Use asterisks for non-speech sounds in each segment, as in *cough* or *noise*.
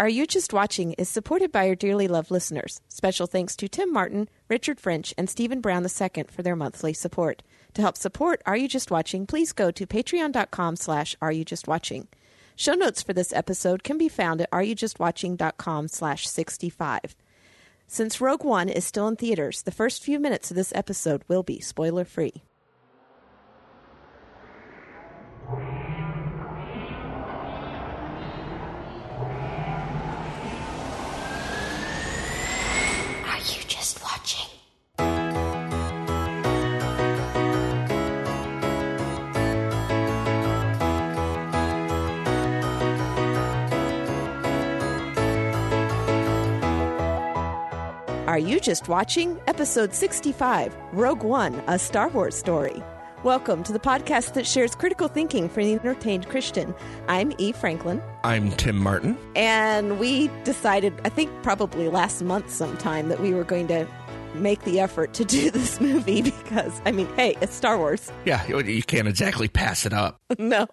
Are You Just Watching is supported by our dearly loved listeners. Special thanks to Tim Martin, Richard French, and Stephen Brown II for their monthly support. To help support Are You Just Watching, please go to patreon.com slash Are You Just Watching. Show notes for this episode can be found at areyoujustwatching.com slash 65. Since Rogue One is still in theaters, the first few minutes of this episode will be spoiler Are you just watching episode 65, Rogue One, a Star Wars story? Welcome to the podcast that shares critical thinking for the entertained Christian. I'm Eve Franklin, I'm Tim Martin. and we decided, I think probably last month sometime, that we were going to make the effort to do *laughs* this movie because, I mean, hey, it's Star Wars. Yeah, you can't exactly pass it up. *laughs* no.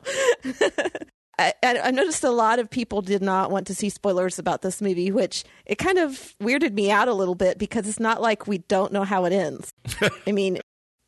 *laughs* I, I I noticed a lot of people did not want to see spoilers about this movie, which it kind of weirded me out a little bit because it's not like we don't know how it ends. *laughs* I mean,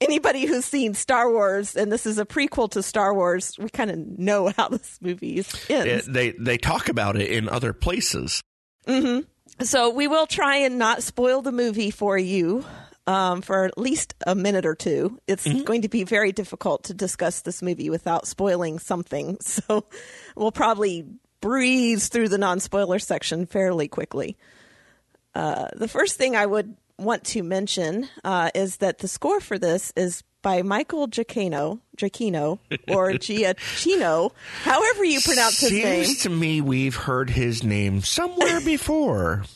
anybody who's seen Star Wars, and this is a prequel to Star Wars, we kind of know *laughs* how this movie ends. It- they they talk about it in other places. Mm-hmm. So we will try and not spoil the movie for you um, for at least a minute or two. It's going to be very difficult to discuss this movie without spoiling something. *laughs* So we'll probably breeze through the non spoiler section fairly quickly. Uh, the first thing I would want to mention uh, is that the score for this is by Michael Giacchino, Giacchino or *laughs* Giacchino, however you pronounce his Seems name. Seems to me we've heard his name somewhere before. *laughs*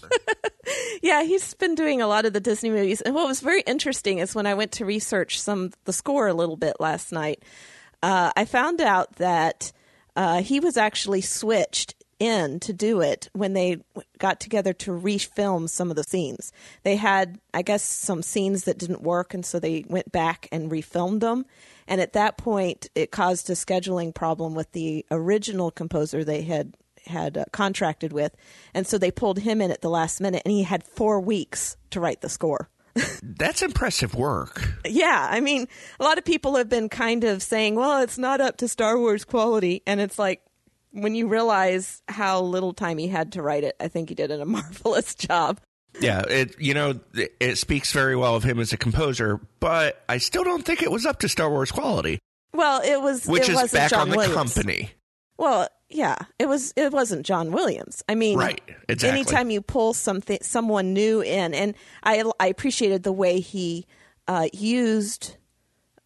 Yeah, he's been doing a lot of the Disney movies. And what was very interesting is when I went to research some the score a little bit last night, uh, I found out that uh, he was actually switched in to do it when they got together to refilm some of the scenes. They had, I guess, some scenes that didn't work, and so they went back and refilmed them. And at that point, it caused a scheduling problem with the original composer they had had uh, contracted with, and so they pulled him in at the last minute, and he had four weeks to write the score. *laughs* That's impressive work. Yeah, I mean, a lot of people have been kind of saying, "Well, it's not up to Star Wars quality," and it's like when you realize how little time he had to write it, I think he did it a *laughs* marvelous job. Yeah, it you know it, speaks very well of him as a composer, but I still don't think it was up to Star Wars quality, Well, it was which it is back John on the Williams. company. Well, yeah, it was. It wasn't John Williams. I mean, Right, exactly. Anytime you pull something, someone new in, and I, I appreciated the way he uh, used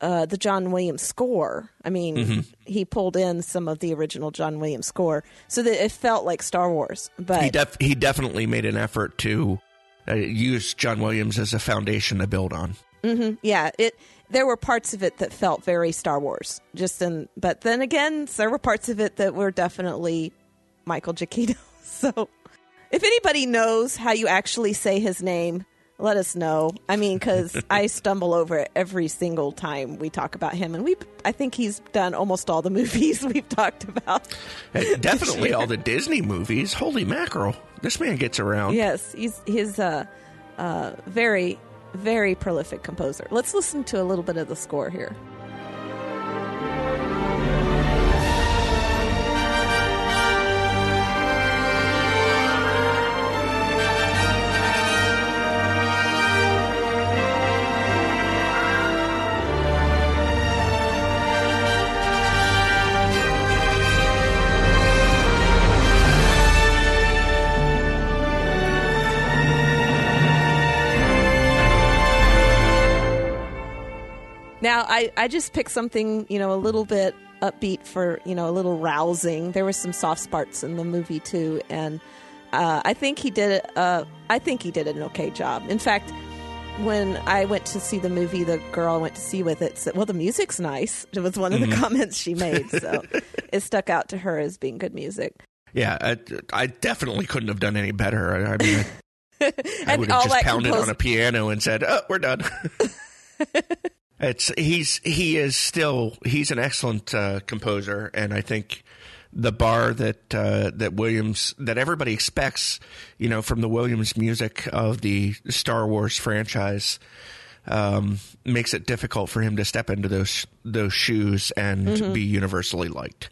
uh, the John Williams score. I mean, Mm-hmm. he pulled in some of the original John Williams score, so that it felt like Star Wars. But He def- he definitely made an effort to uh, use John Williams as a foundation to build on. yeah, it there were parts of it that felt very Star Wars. Just in, but then again, there were parts of it that were definitely Michael Giacchino. *laughs* So, if anybody knows how you actually say his name, let us know. I mean, because I *laughs* stumble over it every single time we talk about him, and we I think he's done almost all the *laughs* movies we've talked about. Definitely all the Disney movies. Holy mackerel! This man gets around. Yes, he's he's a uh, very very prolific composer. Let's listen to a little bit of the score here. Now, I, I just picked something, you know, a little bit upbeat for, you know, a little rousing. There were some soft spots in the movie too, and uh, I think he did. Uh, I think he did an okay job. In fact, when I went to see the movie, the girl I went to see with it said, "Well, the music's nice." It was one of the comments she made, so *laughs* it stuck out to her as being good music. Yeah, I, I definitely couldn't have done any better. I, I mean, I, *laughs* I would have just pounded compos- on a piano and said, "Oh, we're done." *laughs* it's he's he is still he's an excellent uh, composer, and I think the bar that uh, that Williams that everybody expects, you know, from the Williams music of the Star Wars franchise, um, makes it difficult for him to step into those those shoes and Mm-hmm. be universally liked.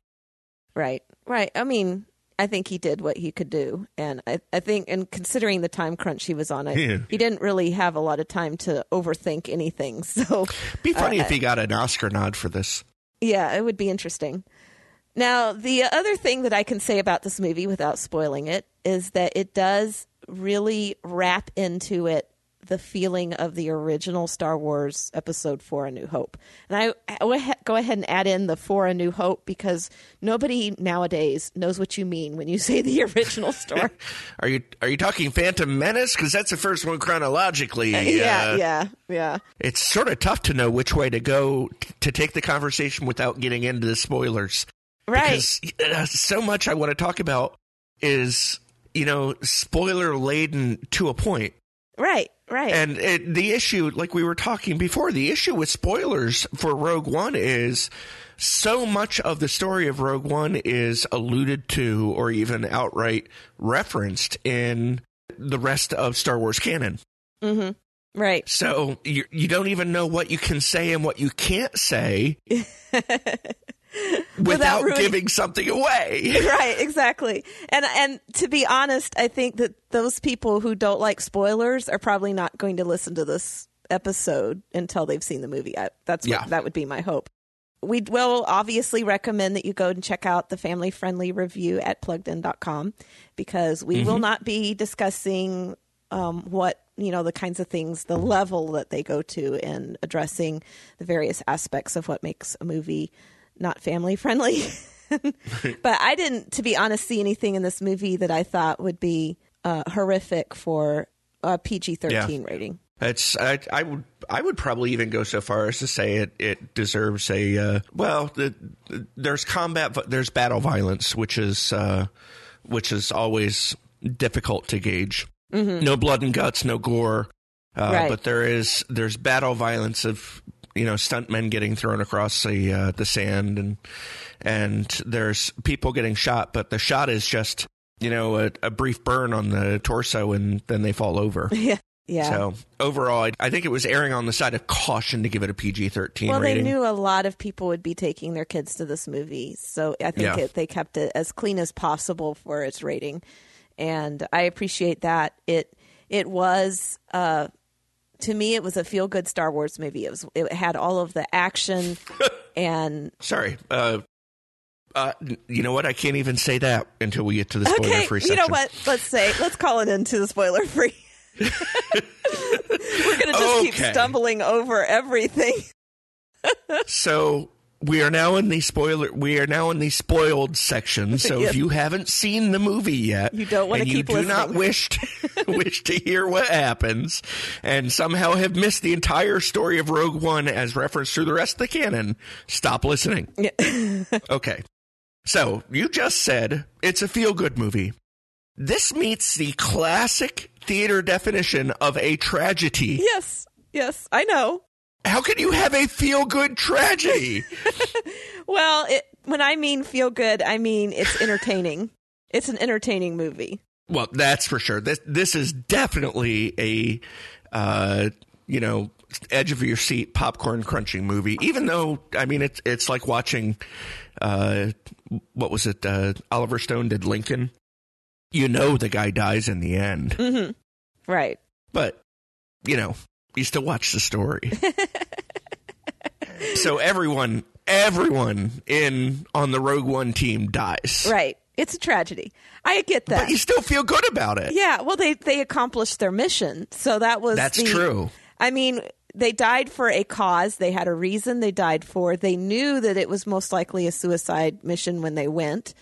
Right, right. I mean, I think he did what he could do, and I, I think, and considering the time crunch he was on, I, Yeah. he didn't really have a lot of time to overthink anything. *laughs* So, Be funny Uh, if he got an Oscar nod for this. yeah, it would be interesting. Now, the other thing that I can say about this movie without spoiling it is that it does really wrap into it the feeling of the original Star Wars Episode 4 A New Hope. And I I go ahead and add in the For A New Hope because nobody nowadays knows what you mean when you *laughs* say the original story. *laughs* Are you are you talking Phantom Menace? Because that's the first one chronologically. *laughs* yeah, uh, yeah, yeah. It's sort of tough to know which way to go t- to take the conversation without getting into the spoilers. Right. Because uh, so much I want to talk about is, you know, spoiler laden to a point. Right, right. And it, the issue, like we were talking before, the issue with spoilers for Rogue One is so much of the story of Rogue One is alluded to or even outright referenced in the rest of Star Wars canon. Mm-hmm. right. So you, you don't even know what you can say and what you can't say *laughs* without, ruining- giving something away. *laughs* right exactly and and to be honest i think that those people who don't like spoilers are probably not going to listen to this episode until they've seen the movie I, that's what, Yeah. that would be my hope we will obviously recommend that you go and check out the family friendly review at pluggedin.com because we will not be discussing um, what you know the kinds of things the level that they go to in addressing the various aspects of what makes a movie not family friendly *laughs* but I didn't, to be honest, see anything in this movie that I thought would be uh, horrific for a PG thirteen Yeah. rating. It's I, I would I would probably even go so far as to say it it deserves a uh, well the, there's combat there's battle violence which is uh, which is always difficult to gauge. No blood and guts, no gore, uh, Right. but there is there's battle violence of you know stuntmen getting thrown across the uh, the sand and and there's people getting shot, but the shot is just you know a, a brief burn on the torso and then they fall over. *laughs* Yeah, yeah. So overall, I, I think it was erring on the side of caution to give it a PG thirteen well, rating. they knew a lot of people would be taking their kids to this movie, so I think Yeah. it, they kept it as clean as possible for its rating, and I appreciate that. It it was. Uh, to me, it was a feel good Star Wars movie. It was. It had all of the action, *laughs* and Sorry. Uh, uh, you know what? I can't even say that until we get to the spoiler okay, free you know what? Let's say let's call it into the spoiler free. *laughs* We're gonna just keep stumbling over everything. *laughs* So we are now in the spoiler. We are now in the spoiled section. So Yes. if you haven't seen the movie yet, You don't wanna and keep you do not listening. wish to, *laughs* wish to hear what happens, and somehow have missed the entire story of Rogue One as referenced through the rest of the canon, stop listening. *laughs* okay. So you just said it's a feel good movie. This meets the classic theater definition of a tragedy. Yes, yes, I know. How can you have a feel good tragedy? *laughs* Well, it, when I mean feel good, I mean it's entertaining. *laughs* it's an entertaining movie. well, that's for sure. This this is definitely a uh, you know edge of your seat popcorn crunching movie. Even though I mean it's it's like watching uh, what was it? Uh, Oliver Stone did Lincoln. You know the guy dies in the end, Right. but you know you still watch the story. *laughs* so everyone everyone in on the Rogue One team dies, Right. It's a tragedy. I get that. but you still feel good about it. yeah, well they they accomplished their mission. So that was That's the- true. I mean, they died for a cause. They had a reason they died for. They knew that it was most likely a suicide mission when they went.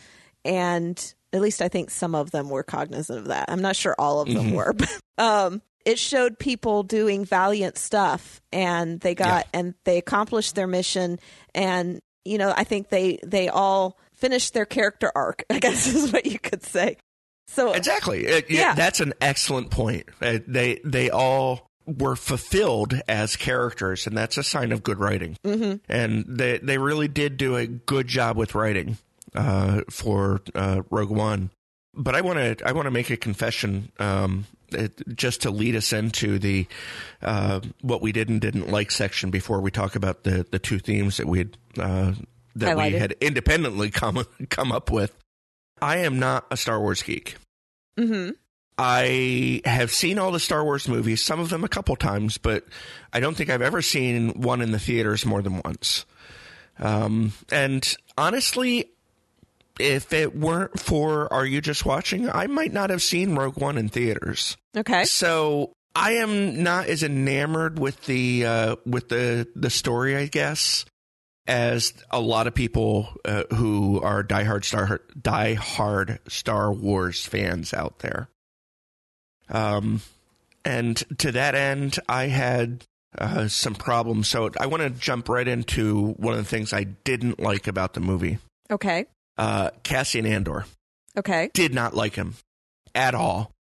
And at least I think some of them were cognizant of that. I'm not sure all of them were. *laughs* But, um, it showed people doing valiant stuff and they got and they accomplished their mission and you know, I think they they all finished their character arc, *laughs* I guess is what you could say. So Exactly. It- yeah, Yeah. that's an excellent point. Uh, they they all were fulfilled as characters, and that's a sign of good writing. Mm-hmm. And they they really did do a good job with writing. uh, for uh, Rogue One. But I want to I want to make a confession um, it, just to lead us into the uh, what we did and didn't like section before we talk about the the two themes that we had uh, that we had independently *laughs* come come up with. I am not a Star Wars geek. Mm-hmm. I have seen all the Star Wars movies, some of them a couple times, but I don't think I've ever seen one in the theaters more than once. Um, and honestly, if it weren't for Are You Just Watching, I might not have seen Rogue One in theaters. Okay. So I am not as enamored with the uh, with the the story, I guess, as a lot of people uh, who are diehard Star diehard Star Wars fans out there. Um, and to that end, I had uh, some problems. So I want to jump right into one of the things I didn't like about the movie. Okay. Uh, Cassian Andor Okay. did not like him at all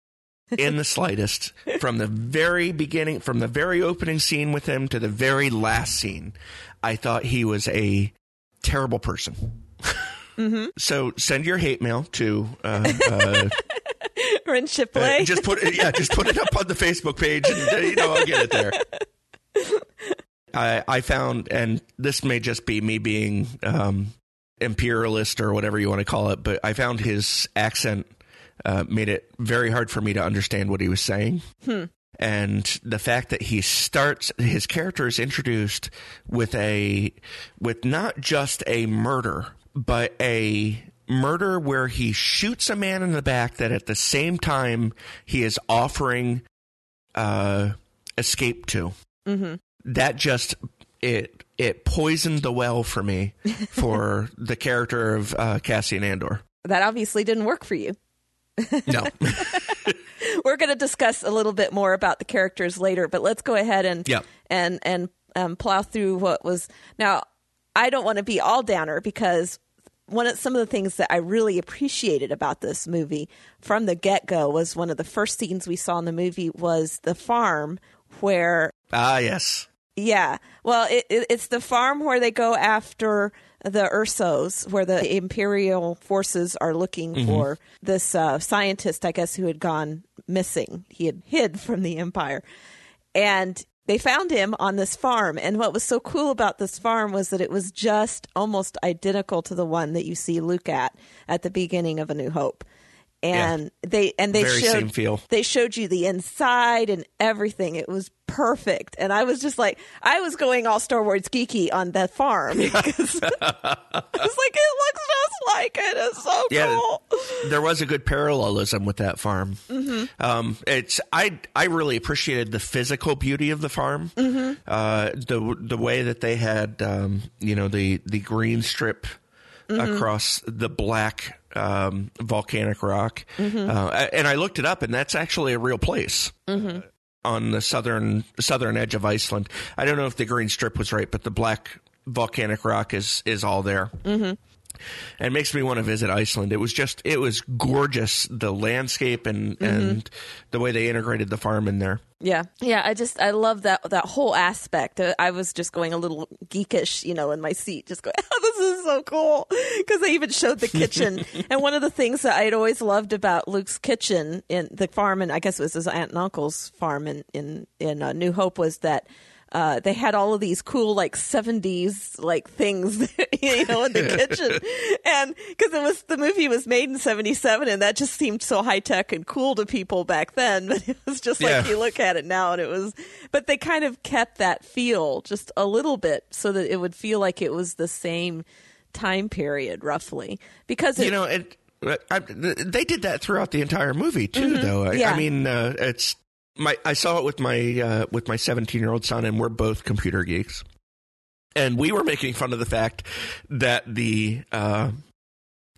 in the *laughs* slightest from the very beginning from the very opening scene with him to the very last scene i thought he was a terrible person Mm-hmm. *laughs* so send your hate mail to uh, uh, *laughs* Ren uh, Shipley. just put it yeah just put it up on the facebook page and uh, you know i'll get it there I, I found, and this may just be me being um, imperialist or whatever you want to call it, but I found his accent uh, made it very hard for me to understand what he was saying. And the fact that he starts, his character is introduced with a, with not just a murder, but a murder where he shoots a man in the back that at the same time he is offering uh, escape to mm-hmm. that just it it poisoned the well for me for *laughs* the character of uh, Cassian Andor. That obviously didn't work for you. No, *laughs* We're going to discuss a little bit more about the characters later, but let's go ahead and Yep. and and um, plow through what was. Now, I don't want to be all downer because one of some of the things that I really appreciated about this movie from the get go was one of the first scenes we saw in the movie was the farm where ah yes, yeah. Well, it, it, it's the farm where they go after the Ersos, where the Imperial forces are looking for this uh, scientist, I guess, who had gone missing. He had hid from the Empire. And they found him on this farm. And what was so cool about this farm was that it was just almost identical to the one that you see Luke at at the beginning of A New Hope. And they and they Very showed feel. they showed you the inside and everything. It was perfect. And I was just like, I was going all Star Wars geeky on that farm because *laughs* *laughs* I was like, it looks just like it. It's so Yeah. cool. there was a good parallelism with that farm. Um, it's I I really appreciated the physical beauty of the farm. Uh, the the way that they had um, you know the the green strip Mm-hmm. across the black um, volcanic rock, mm-hmm. uh, and I looked it up, and that's actually a real place. Mm-hmm. Uh, on the southern southern edge of Iceland, I don't know if the green strip was right, but the black volcanic rock is is all there and it makes me want to visit Iceland. It was just it was gorgeous the landscape and and the way they integrated the farm in there. Yeah, yeah. I just I love that that whole aspect. Uh, I was just going a little geekish, you know, in my seat, just going, *laughs* "Oh, this is so cool!" Because they even showed the *laughs* kitchen. and one of the things that I had always loved about Luke's kitchen in the farm, and I guess it was his aunt and uncle's farm in in in uh, New Hope, was that. Uh, they had all of these cool like 70s like things *laughs* you know in the kitchen *laughs* and because it was the movie was made in 77 and that just seemed so high tech and cool to people back then *laughs* but it was just like Yeah. you look at it now and it was but they kind of kept that feel just a little bit so that it would feel like it was the same time period roughly because it, You know, it, I, they did that throughout the entire movie too. Though I, Yeah. I mean, uh, it's my I saw it with my uh, with my 17 year old son, and we're both computer geeks. And we were making fun of the fact that the uh,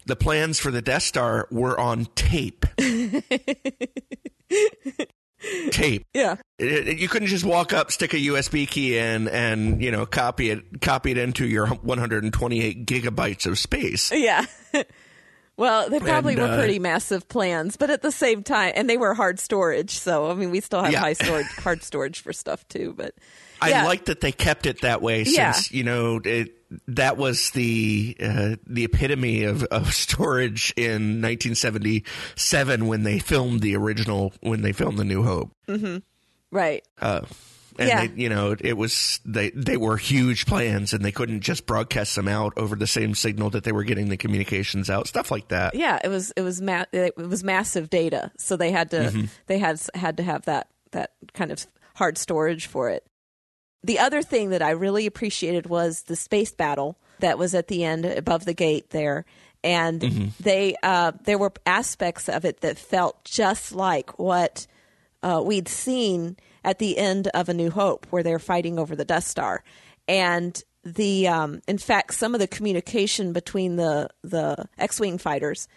the plans for the Death Star were on tape. *laughs* tape. yeah It- it- you couldn't just walk up, stick a USB key in, and you know copy it copy it into your 128 gigabytes of space. yeah *laughs* well they probably And, were uh, pretty massive plans but at the same time and they were hard storage so i mean we still have Yeah. high storage *laughs* hard storage for stuff too but I yeah. like that they kept it that way Yeah. since you know it, that was the uh, the epitome of, of *laughs* storage in 1977 when they filmed the original when they filmed the New Hope. Right. Uh, and Yeah. they, you know, it was they they were huge plans, and they couldn't just broadcast them out over the same signal that they were getting the communications out, stuff like that. Yeah, it was it was ma- it was massive data, so they had to Mm-hmm. they had had to have that that kind of hard storage for it. The other thing that I really appreciated was the space battle that was at the end above the gate there, and Mm-hmm. they uh, there were aspects of it that felt just like what uh, we'd seen at the end of A New Hope, where they're fighting over the Death Star, and the um, in fact some of the communication between the the X-wing fighters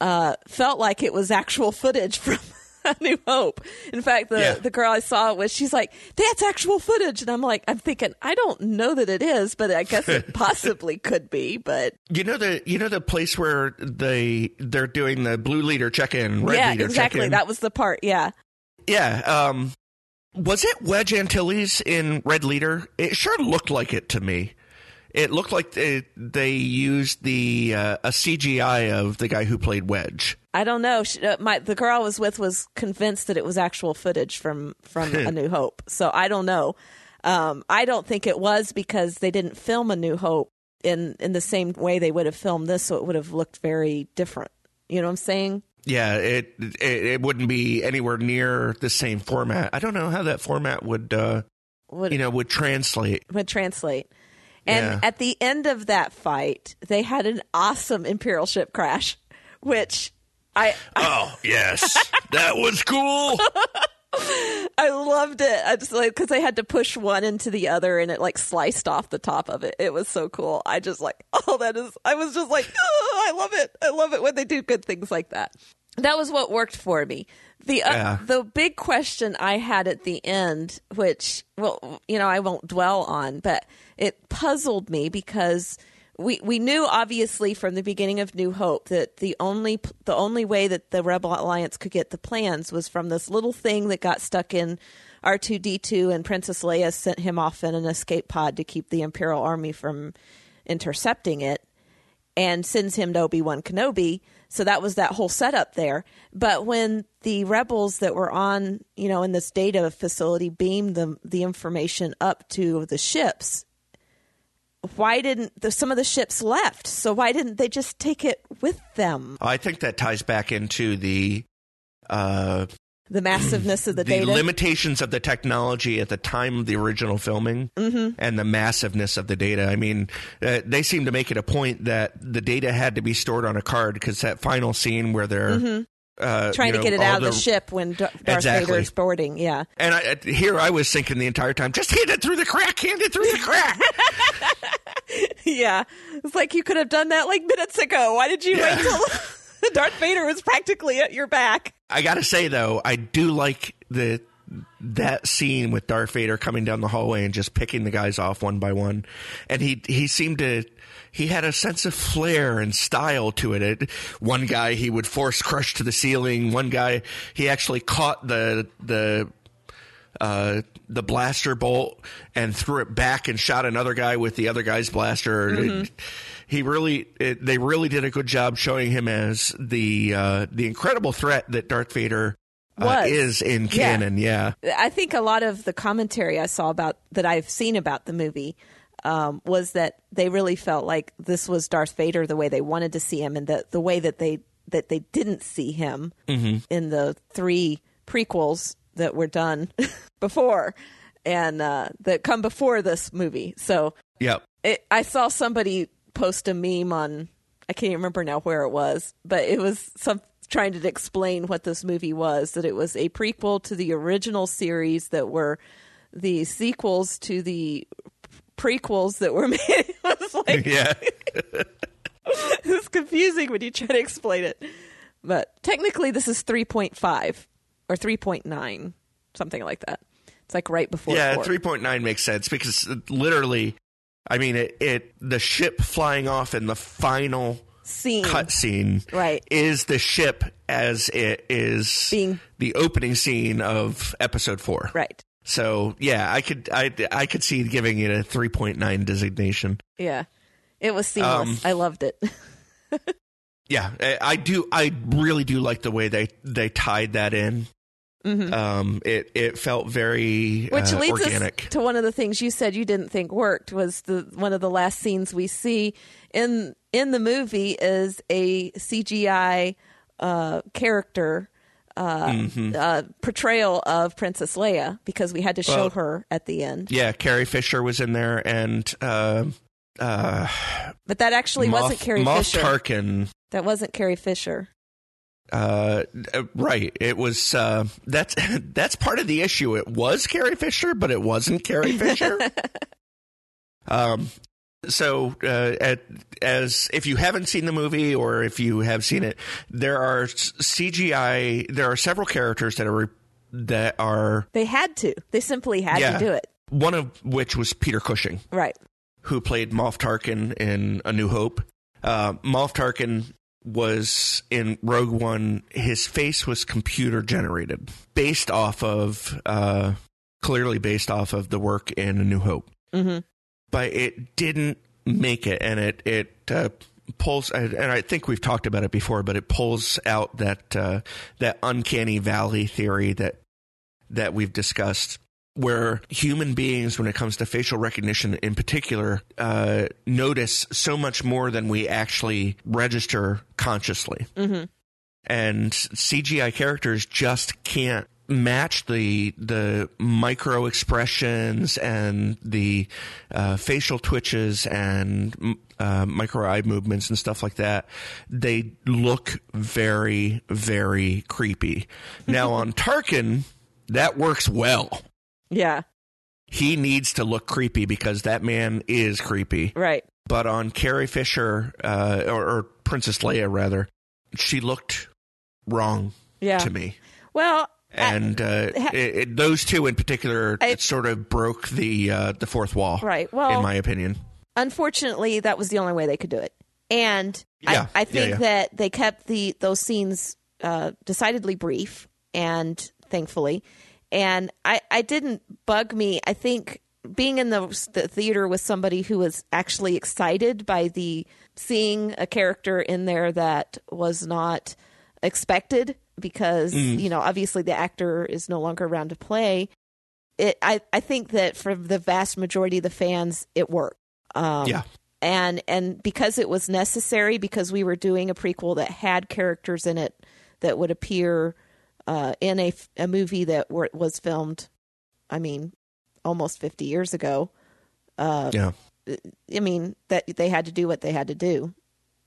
uh, felt like it was actual footage *laughs* from A New Hope. In fact, the Yeah. the girl I saw it with, she's like, "That's actual footage," and I'm like, I'm thinking, I don't know that it is, but I guess it *laughs* possibly could be. But You know the you know the place where they they're doing the blue leader check in, red yeah, leader exactly. check in. Exactly, that was the part. Yeah. Yeah. Um, was it Wedge Antilles in Red Leader? It sure looked like it to me. It looked like they, they used the uh, a CGI of the guy who played Wedge. I don't know. She, uh, my the girl I was with was convinced that it was actual footage from from A *laughs* New Hope. So I don't know. Um, I don't think it was because they didn't film A New Hope in in the same way they would have filmed this, so it would have looked very different. You know what I'm saying? Yeah, it, it it wouldn't be anywhere near the same format. I don't know how that format would uh, Would you know would translate. would translate. And Yeah. at the end of that fight, they had an awesome Imperial ship crash, which I Oh yes, *laughs* that was cool. I loved it. I just like because they had to push one into the other, and it like sliced off the top of it. It was so cool. I just like, *laughs* oh, that is. I was just like, oh, I love it. I love it when they do good things like that. That was what worked for me. The uh, Yeah. the big question I had at the end, which well, you know, I won't dwell on, but it puzzled me because we we knew obviously from the beginning of New Hope that the only the only way that the Rebel Alliance could get the plans was from this little thing that got stuck in R two D two, and Princess Leia sent him off in an escape pod to keep the Imperial Army from intercepting it and sends him to Obi Wan Kenobi. So that was that whole setup there. But when the rebels that were on, you know, in this data facility beamed the the information up to the ships, why didn't the, some of the ships left? So why didn't they just take it with them? I think that ties back into the uh, The massiveness of the, data. the data. limitations of the technology at the time of the original filming Mm-hmm. and the massiveness of the data. I mean, uh, they seem to make it a point that the data had to be stored on a card because that final scene where they're uh. Trying to know, get it out of the ship when Darth Exactly. Vader is boarding. Yeah. And I, uh, here I was thinking the entire time, just hand it through the crack, hand it through the crack. *laughs* Yeah. It's like you could have done that like minutes ago. Why did you Yeah. wait till *laughs* Darth Vader was practically at your back? I gotta say though, I do like the that scene with Darth Vader coming down the hallway and just picking the guys off one by one, and he he seemed to he had a sense of flair and style to it. it. One guy he would force crush to the ceiling. One guy he actually caught the the uh, the blaster bolt and threw it back and shot another guy with the other guy's blaster. It- he really, it, they really did a good job showing him as the uh, the incredible threat that Darth Vader uh, is in Yeah. canon. Yeah. I think a lot of the commentary I saw about that I've seen about the movie um, was that they really felt like this was Darth Vader the way they wanted to see him, and the the way that they that they didn't see him in the three prequels that were done *laughs* before and uh, that come before this movie. So it, I saw somebody post a meme on I can't even remember now where it was, but it was some trying to explain what this movie was that it was a prequel to the original series that were the sequels to the prequels that were *laughs* made. it was like Yeah. *laughs* it's confusing when you try to explain it. But technically this is 3.5 or 3.9, something like that. It's like right before yeah. Three point nine makes sense because uh, literally, I mean, it, it the ship flying off in the final scene. cutscene Right. is the ship as it is Being- the opening scene of episode four. Right. So yeah, I could I I could see giving it a three point nine designation. Yeah, it was seamless. Um, I loved it. *laughs* Yeah, I, I do. I really do like the way they they tied that in. Um, it it felt very Which uh, leads organic. us to one of the things you said you didn't think worked was the one of the last scenes we see in in the movie is a CGI uh, character uh, Mm-hmm. uh, portrayal of Princess Leia because we had to show Well- her at the end. yeah, Carrie Fisher was in there, and uh, uh, But that actually Moff, wasn't Carrie Moff Fisher. Tarkin. that wasn't Carrie Fisher. Uh, uh, right. It was. Uh, that's *laughs* that's part of the issue. It was Carrie Fisher, but it wasn't Carrie Fisher. *laughs* um. So, uh, at, as if you haven't seen the movie or if you have seen it, there are CGI. There are several characters that are that are They had to. They simply had Yeah. to do it. one of which was Peter Cushing. Right. who played Moff Tarkin in A New Hope. Uh, Moff Tarkin was in Rogue One. His face was computer generated, based off of uh, clearly based off of the work in A New Hope. hmm But it didn't make it, and it it uh, pulls. And I think we've talked about it before, but it pulls out that uh, that uncanny valley theory that that we've discussed where human beings, when it comes to facial recognition in particular, uh, notice so much more than we actually register consciously. Mhm. And CGI characters just can't match the the micro expressions and the uh, facial twitches and uh, micro eye movements and stuff like that. They look very very creepy. now on *laughs* Tarkin, that works well Yeah. he needs to look creepy because that man is creepy. Right. But on Carrie Fisher, uh, or, or Princess Leia, rather, she looked wrong Yeah. to me. Well, And uh, it, it, those two in particular I- it sort of broke the uh, the fourth wall, right. Well, in my opinion. unfortunately, that was the only way they could do it. And Yeah, I, I yeah, think yeah. that they kept the those scenes uh, decidedly brief, and thankfully, and I, I didn't bug me. I think being in the, the theater with somebody who was actually excited by the seeing a character in there that was not expected because Mm. you know obviously the actor is no longer around to play it i i think that for the vast majority of the fans it worked um Yeah. and and because it was necessary because we were doing a prequel that had characters in it that would appear uh in a, a movie that were, was filmed i mean almost 50 years ago uh Yeah. I mean that they had to do what they had to do.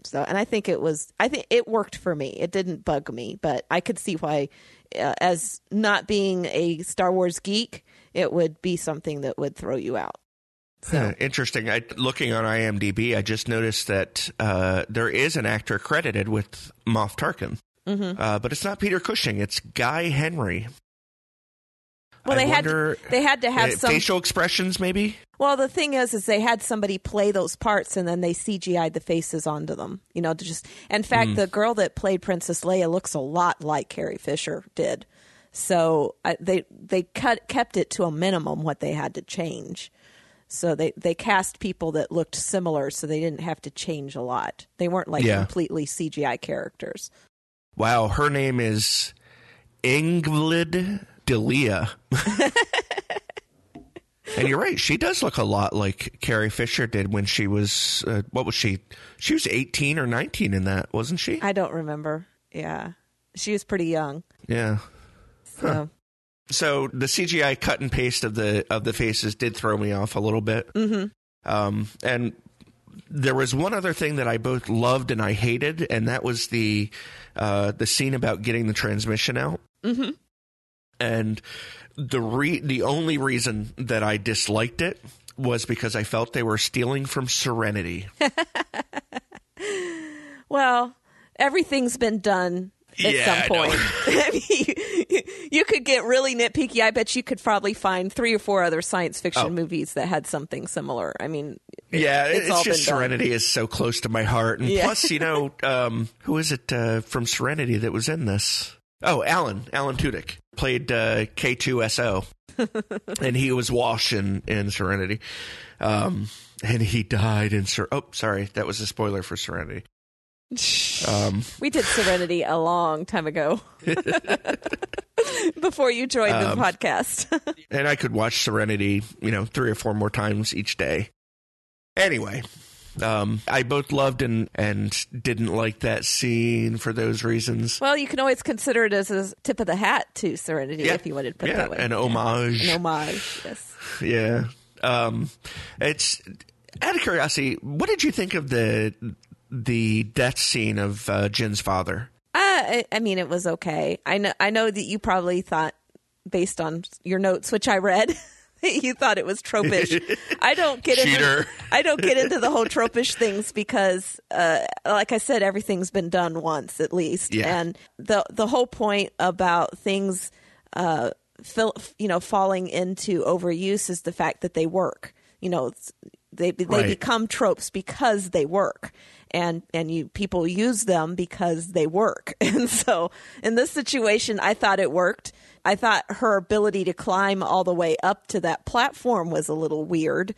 So, and I think it was, I think it worked for me. It didn't bug me, but I could see why, uh, as not being a Star Wars geek, it would be something that would throw you out. Huh, Interesting. I, looking on IMDb, I just noticed that uh, there is an actor credited with Moff Tarkin, Mm-hmm. uh, but it's not Peter Cushing. It's Guy Henry. Well, I they had wonder- they had to have Uh, some. facial expressions, maybe. Well, the thing is, is they had somebody play those parts, and then they CGI'd the faces onto them. You know, to just. In fact, the girl that played Princess Leia looks a lot like Carrie Fisher did. So I, they they cut kept it to a minimum what they had to change. So they they cast people that looked similar, so they didn't have to change a lot. They weren't like Yeah. completely CGI characters. Wow, her name is Ingrid Delia. and you're right, she does look a lot like Carrie Fisher did when she was uh, what was she? She was 18 or 19 in that, wasn't she? I don't remember. Yeah, she was pretty young. Yeah. So So the CGI cut and paste of the of the faces did throw me off a little bit. Mm-hmm. Um, and there was one other thing that I both loved and I hated, and that was the uh, the scene about getting the transmission out. Mm-hmm. And the re- the only reason that I disliked it was because I felt they were stealing from Serenity. *laughs* Well, everything's been done at Yeah, some point. *laughs* I mean, you could get really nitpicky. I bet you could probably find three or four other science fiction Oh. movies that had something similar. I mean, Yeah, it's it's, all just been done. Serenity is so close to my heart, and Yeah. plus, you know, *laughs* um, who is it uh, from Serenity that was in this? Oh, Alan, Alan Tudyk played uh, K-2SO. *laughs* and he was Wash in, in Serenity. Um, and he died in Ser- oh sorry that was a spoiler for Serenity. Um, we did Serenity a long time ago. *laughs* Before you joined um, the podcast. and I could watch Serenity, you know, three or four more times each day. Anyway, um, I both loved and, and didn't like that scene for those reasons. Well, you can always consider it as a tip of the hat to Serenity yeah. if you wanted to put yeah, it that way. An homage. An homage, yes. *laughs* Yeah. Um, it's out of curiosity, what did you think of the the death scene of uh, Jyn's father? Uh, I, I mean, it was okay. I know. I know that you probably thought, based on your notes, which I read, *laughs* *laughs* you thought it was tropish. I don't get Cheater. into. I don't get into the whole tropish things because, uh, like I said, everything's been done once at least, yeah. and the the whole point about things, uh, fill, you know, falling into overuse is the fact that they work. You know, they they right. become tropes because they work and and you people use them because they work. *laughs* And so in this situation, I thought it worked. I thought her ability to climb all the way up to that platform was a little weird.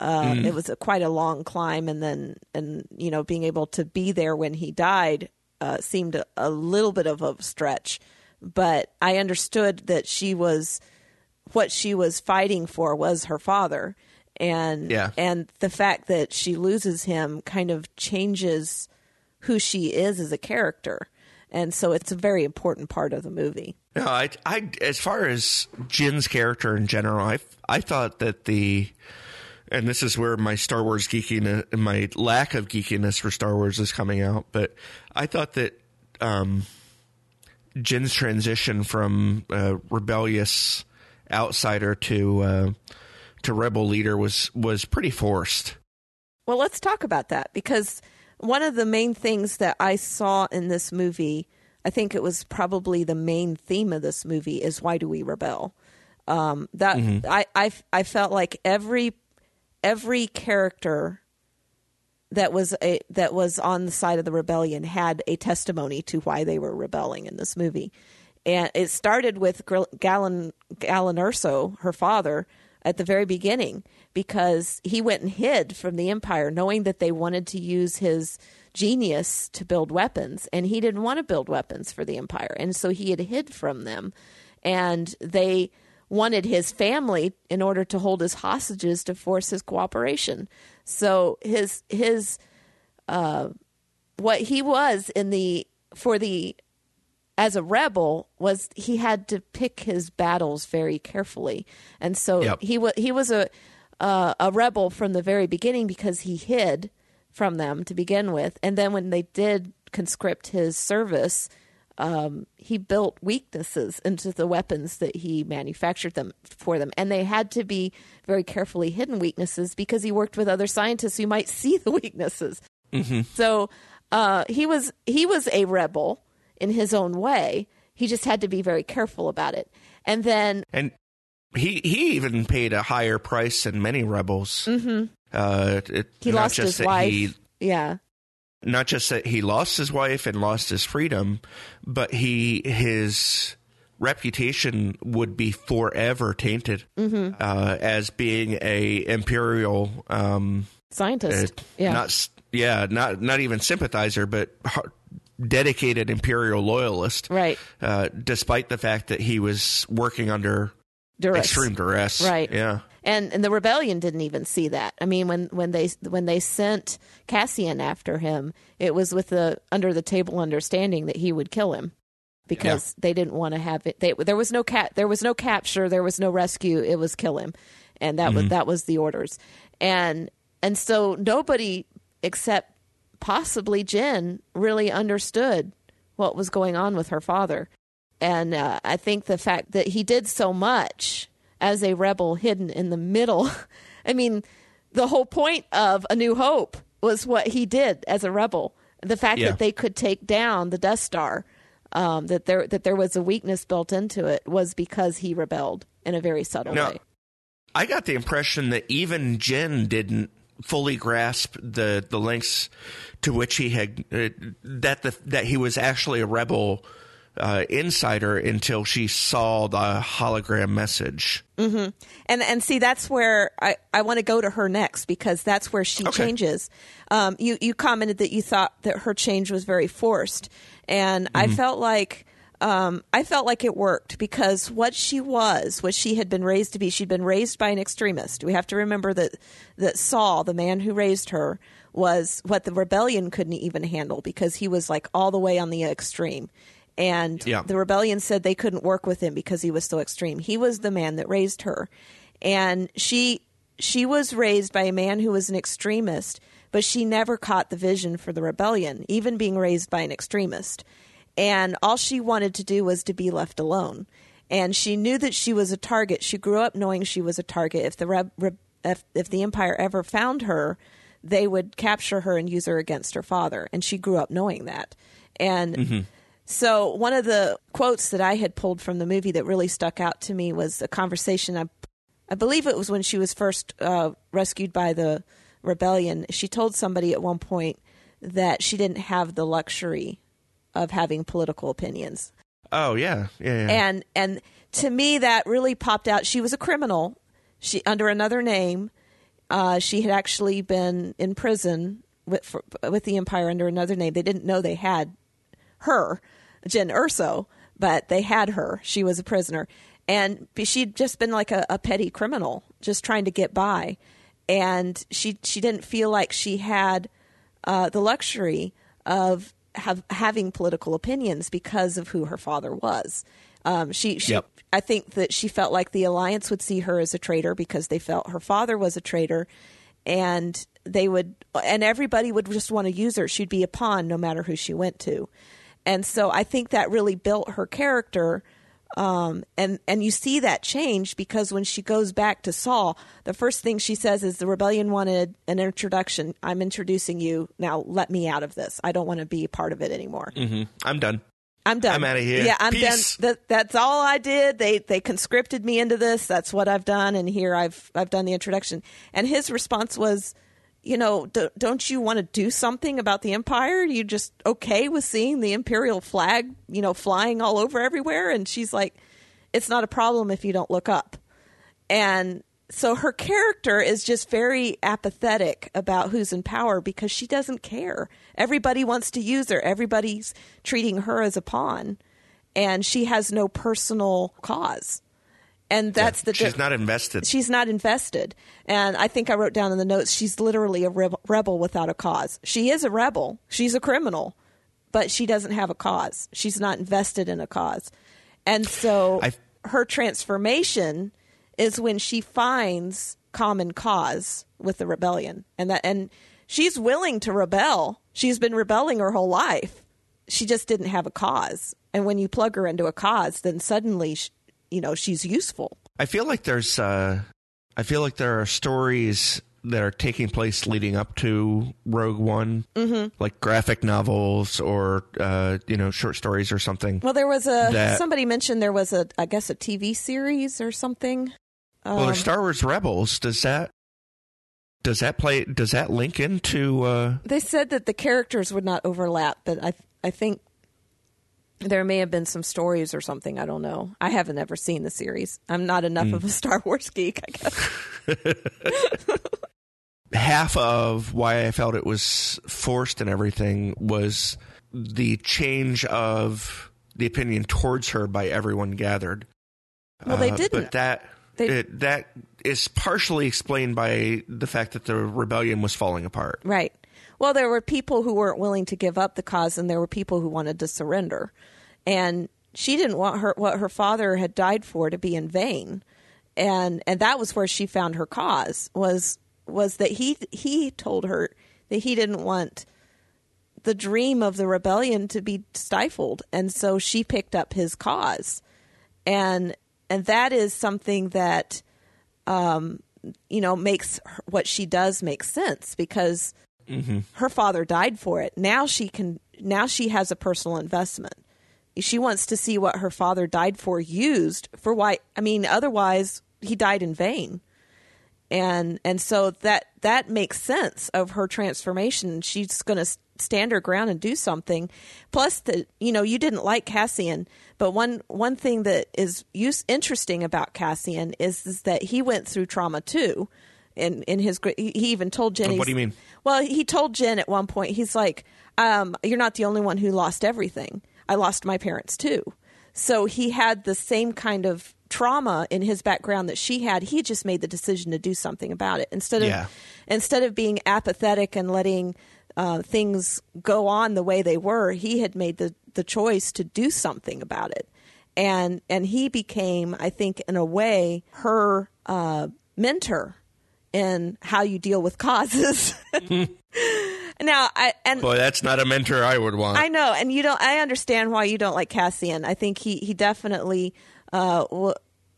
Uh, mm. It was a, quite a long climb, and then and you know being able to be there when he died uh, seemed a, a little bit of a stretch. But I understood that she was what she was fighting for was her father and yeah. and the fact that she loses him kind of changes who she is as a character and so it's a very important part of the movie no i i as far as jyn's character in general i i thought that the and this is where my Star Wars geekiness, my lack of geekiness for Star Wars is coming out. But I thought that um, Jyn's transition from uh, rebellious outsider to uh, to rebel leader was was pretty forced. Well, let's talk about that because one of the main things that I saw in this movie, I think it was probably the main theme of this movie, is why do we rebel? Um, that mm-hmm. I, I I felt like every every character that was a that was on the side of the rebellion had a testimony to why they were rebelling in this movie, and it started with Galen Galen Erso, her father, at the very beginning because he went and hid from the Empire, knowing that they wanted to use his genius to build weapons, and he didn't want to build weapons for the Empire, and so he had hid from them, and they wanted his family in order to hold his hostages to force his cooperation. So his his uh, what he was in the for the as a rebel was he had to pick his battles very carefully, and so yep. he was he was a uh, a rebel from the very beginning because he hid from them to begin with, and then when they did conscript his service, um, he built weaknesses into the weapons that he manufactured them for them, and they had to be very carefully hidden weaknesses because he worked with other scientists who might see the *laughs* weaknesses. Mm-hmm. So uh, he was he was a rebel in his own way. He just had to be very careful about it. And then and he he even paid a higher price than many rebels. Mm-hmm. Uh, it, he lost his wife. He, yeah. Not just that he lost his wife and lost his freedom, but he his reputation would be forever tainted mm-hmm. uh, as being a imperial um, scientist. Uh, yeah, not yeah, not not even sympathizer, but dedicated imperial loyalist. Right. Uh, despite the fact that he was working under duress. extreme duress. Right. Yeah. And and the rebellion didn't even see that. I mean, when when they when they sent Cassian after him, it was with the under the table understanding that he would kill him because yeah. they didn't want to have it. They, there was no cat. There was no capture. There was no rescue. It was kill him, and that mm-hmm. was that was the orders. And and so nobody except possibly Jen really understood what was going on with her father. And uh, I think the fact that he did so much as a rebel hidden in the middle, *laughs* I mean, the whole point of A New Hope was what he did as a rebel. The fact yeah. that they could take down the Death Star, um, that there that there was a weakness built into it, was because he rebelled in a very subtle now, way. I got the impression that even Jen didn't fully grasp the the lengths to which he had uh, that the that he was actually a rebel uh, inside her until she saw the hologram message. And and see that's where I, I want to go to her next because that's where she Okay. changes. Um, you you commented that you thought that her change was very forced, and I felt like um, I felt like it worked because what she was, what she had been raised to be, she'd been raised by an extremist. We have to remember that that Saw, the man who raised her, was what the rebellion couldn't even handle because he was like all the way on the extreme. And Yeah. the rebellion said they couldn't work with him because he was so extreme. He was the man that raised her. And she she was raised by a man who was an extremist, but she never caught the vision for the rebellion, even being raised by an extremist. And all she wanted to do was to be left alone. And she knew that she was a target. She grew up knowing she was a target. If the reb, reb, if, if the empire ever found her, they would capture her and use her against her father. And she grew up knowing that. And mm-hmm. So one of the quotes that I had pulled from the movie that really stuck out to me was a conversation. I, I believe it was when she was first uh, rescued by the rebellion. She told somebody at one point that she didn't have the luxury of having political opinions Oh yeah, yeah, yeah. and and to me that really popped out she was a criminal she under another name uh, she had actually been in prison with for, with the empire under another name they didn't know they had her jyn erso but they had her she was a prisoner and she'd just been like a, a petty criminal just trying to get by and she she didn't feel like she had uh, the luxury of have, having political opinions because of who her father was. Um, she, she Yep. I think that she felt like the alliance would see her as a traitor because they felt her father was a traitor, and they would, and everybody would just want to use her. She'd be a pawn no matter who she went to, and so I think that really built her character. Um, and and you see that change because when she goes back to Saw, the first thing she says is, "The rebellion wanted an introduction. I'm introducing you now. Let me out of this. I don't want to be a part of it anymore. hmm I'm done. I'm done. I'm out of here. Yeah, I'm Peace. done. That, that's all I did. They they conscripted me into this. That's what I've done, and here I've I've done the introduction. And his response was, you know, don't you want to do something about the empire? Are you just okay with seeing the imperial flag, you know, flying all over everywhere? And she's like, it's not a problem if you don't look up. And so her character is just very apathetic about who's in power because she doesn't care. Everybody wants to use her. Everybody's treating her as a pawn, and she has no personal cause. And that's the She's not invested. she's not invested. And I think I wrote down in the notes she's literally a rebel, rebel without a cause. She is a rebel. She's a criminal, but she doesn't have a cause. She's not invested in a cause. And so I- her transformation is when she finds common cause with the rebellion. And that and she's willing to rebel. She's been rebelling her whole life. She just didn't have a cause. And when you plug her into a cause, then suddenly sh- you know, she's useful. I feel like there's uh I feel like there are stories that are taking place leading up to Rogue One, mm-hmm. like graphic novels or uh, you know short stories or something. Well, there was a That- somebody mentioned there was a I guess a TV series or something. well, Um, there's Star Wars Rebels. Does that does that play? Does that link into? Uh, they said that the characters would not overlap, but I I think there may have been some stories or something. I don't know. I haven't ever seen the series. I'm not enough Hmm. of a Star Wars geek, I guess. *laughs* half of why I felt it was forced and everything was the change of the opinion towards her by everyone gathered. Well, they Uh, didn't. But that They- it, that is partially explained by the fact that the rebellion was falling apart. Right. Well, there were people who weren't willing to give up the cause, and there were people who wanted to surrender. And she didn't want her what her father had died for to be in vain, and and that was where she found her cause was was that he he told her that he didn't want the dream of the rebellion to be stifled, and so she picked up his cause, and and that is something that um, you know makes what she does make sense because Mm-hmm. her father died for it. Now she can now she has a personal investment. She wants to see what her father died for used for why i mean otherwise he died in vain. And and so that that makes sense of her transformation. She's going to stand her ground and do something. Plus, the you know you didn't like Cassian, but one one thing that is use, interesting about Cassian is, is that he went through trauma too. In in his he even told Jyn. What do you mean? Well, he told Jyn at one point. He's like, um, "You're not the only one who lost everything. I lost my parents too." So he had the same kind of trauma in his background that she had. He just made the decision to do something about it instead of Yeah. instead of being apathetic and letting uh, things go on the way they were. He had made the the choice to do something about it, and and he became, I think, in a way, her uh, mentor in how you deal with causes. *laughs* now, I and Boy, that's not a mentor I would want. I know, and you don't. I understand why you don't like Cassian. I think he he definitely uh, w-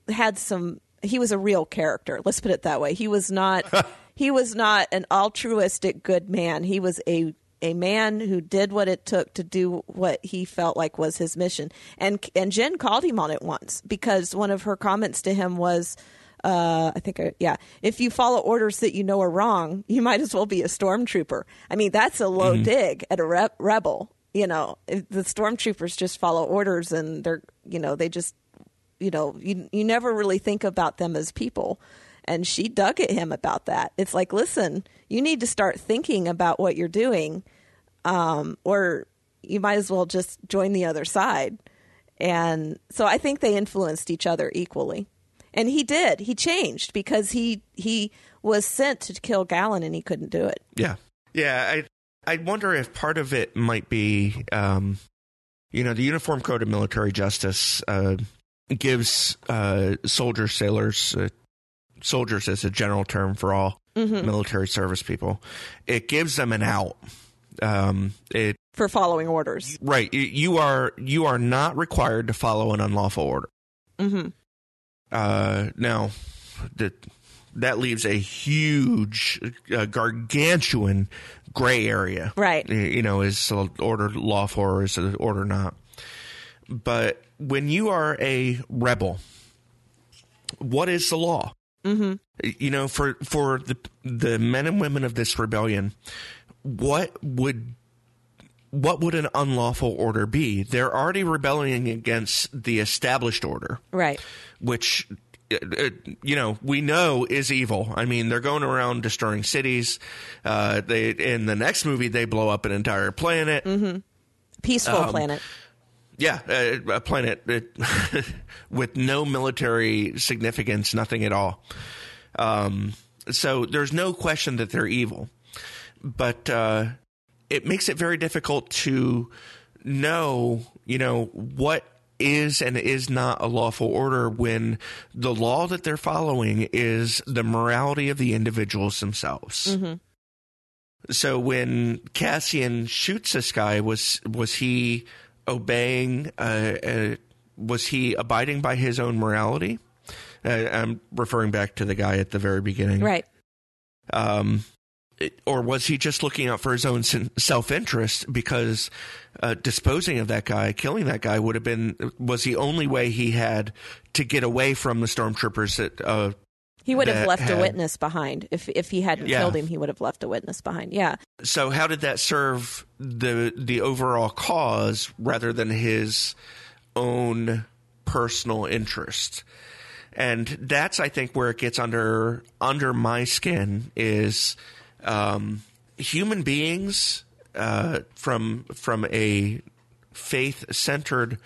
had some. He was a real character. Let's put it that way. He was not. *laughs* he was not an altruistic good man. He was a a man who did what it took to do what he felt like was his mission. And and Jyn called him on it once because one of her comments to him was. Uh, I think, uh, yeah. If you follow orders that you know are wrong, you might as well be a stormtrooper. I mean, that's a low dig at a re- rebel. You know, if the stormtroopers just follow orders and they're, you know, they just, you know, you you never really think about them as people. And she dug at him about that. It's like, listen, you need to start thinking about what you're doing, um, or you might as well just join the other side. And so I think they influenced each other equally. And he did. He changed because he he was sent to kill Galen and he couldn't do it. Yeah, yeah. I I wonder if part of it might be, um, you know, the Uniform Code of Military Justice uh, gives uh, soldiers, sailors, uh, soldiers as a general term for all military service people. It gives them an out. Um, it For following orders. right. You, you are you are not required to follow an unlawful order. hmm Uh, now, that that leaves a huge, uh, gargantuan gray area. Right. You know, is the order lawful or is the order not? But when you are a rebel, what is the law? Mm-hmm. You know, for for the the men and women of this rebellion, what would what would an unlawful order be? They're already rebelling against the established order Right. Which uh, uh, you know we know is evil. I mean, they're going around destroying cities. Uh, they in the next movie they blow up an entire planet. Peaceful Um, planet. Yeah, uh, a planet uh, *laughs* with no military significance, nothing at all. Um, so there's no question that they're evil, but uh, it makes it very difficult to know, you know, what is and is not a lawful order when the law that they're following is the morality of the individuals themselves. So when Cassian shoots this guy, was was he obeying? Uh, uh, was he abiding by his own morality? Uh, I'm referring back to the guy at the very beginning, Right. um, or was he just looking out for his own self interest? Because uh, disposing of that guy, killing that guy, would have been was the only way he had to get away from the stormtroopers. That uh, He would have left a witness behind. If if he hadn't Yeah. killed him, he would have left a witness behind. Yeah. so how did that serve the the overall cause rather than his own personal interest? And that's I think where it gets under under my skin is um, human beings uh, from from a faith centered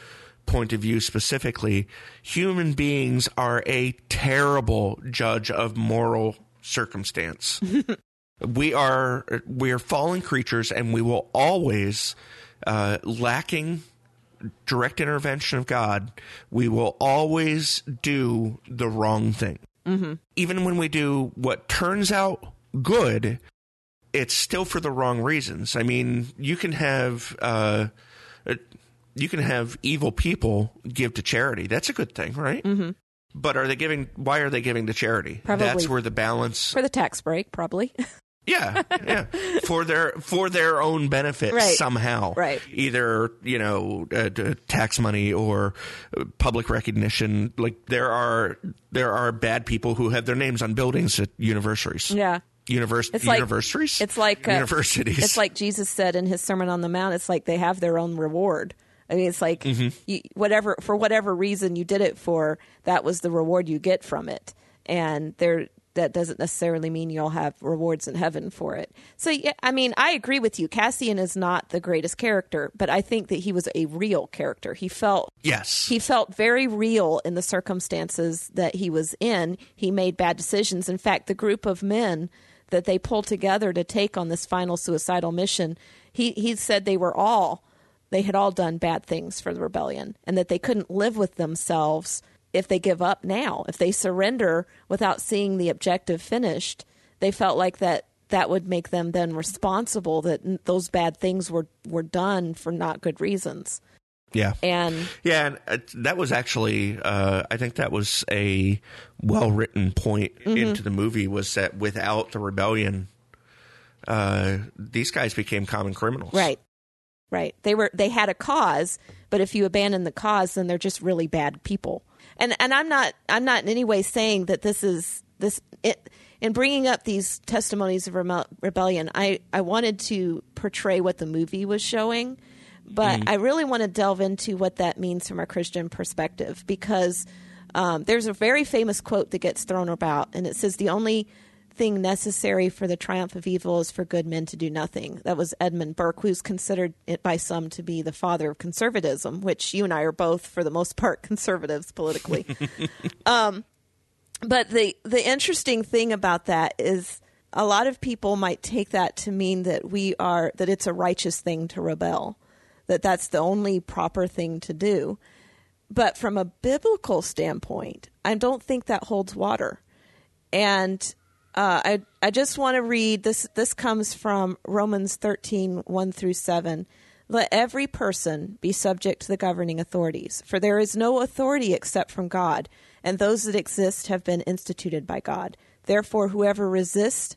point of view specifically, human beings are a terrible judge of moral circumstance. *laughs* we are we are fallen creatures, and we will always uh, lacking direct intervention of God. We will always do the wrong thing, mm-hmm. even when we do what turns out good it's still for the wrong reasons. I mean, you can have uh, uh, you can have evil people give to charity. That's a good thing, right? Mm-hmm. But are they giving? Why are they giving to charity? Probably. That's where the balance. For the tax break, probably. *laughs* Yeah, yeah, for their for their own benefit Right. somehow. Right. Either you know uh, tax money or uh, public recognition. Like there are there are bad people who have their names on buildings at universities. yeah. Univers- It's like- universities. It's like uh, universities. It's like Jesus said in his Sermon on the Mount. It's like they have their own reward. I mean, it's like Mm-hmm. you, whatever for whatever reason you did it for, that was the reward you get from it, and there that doesn't necessarily mean you'll have rewards in heaven for it. So, yeah, I mean, I agree with you. Cassian is not the greatest character, but I think that he was a real character. He felt yes. he felt very real in the circumstances that he was in. He made bad decisions. In fact, the group of men that they pulled together to take on this final suicidal mission, he, he said they were all, they had all done bad things for the rebellion and that they couldn't live with themselves if they give up now. If they surrender without seeing the objective finished, they felt like that that would make them then responsible that those bad things were, were done for not good reasons. Yeah. And Yeah, and uh, that was actually, uh, I think that was a well written point Mm-hmm. into the movie was that without the rebellion, uh, these guys became common criminals. Right. Right. They were they had a cause, but if you abandon the cause then they're just really bad people. And and I'm not I'm not in any way saying that this is this it in bringing up these testimonies of rebellion, I I wanted to portray what the movie was showing, but I really want to delve into what that means from a Christian perspective because um, there's a very famous quote that gets thrown about, and it says the only thing necessary for the triumph of evil is for good men to do nothing. That was Edmund Burke, who's considered it by some to be the father of conservatism, which you and I are both, for the most part, *laughs* conservatives politically. *laughs* um, but the the interesting thing about that is a lot of people might take that to mean that we are that it's a righteous thing to rebel, that that's the only proper thing to do. But from a biblical standpoint, I don't think that holds water. And uh, I I just want to read this. This comes from Romans 13, 1 through 7. Let every person be subject to the governing authorities, for there is no authority except from God, and those that exist have been instituted by God. Therefore, whoever resists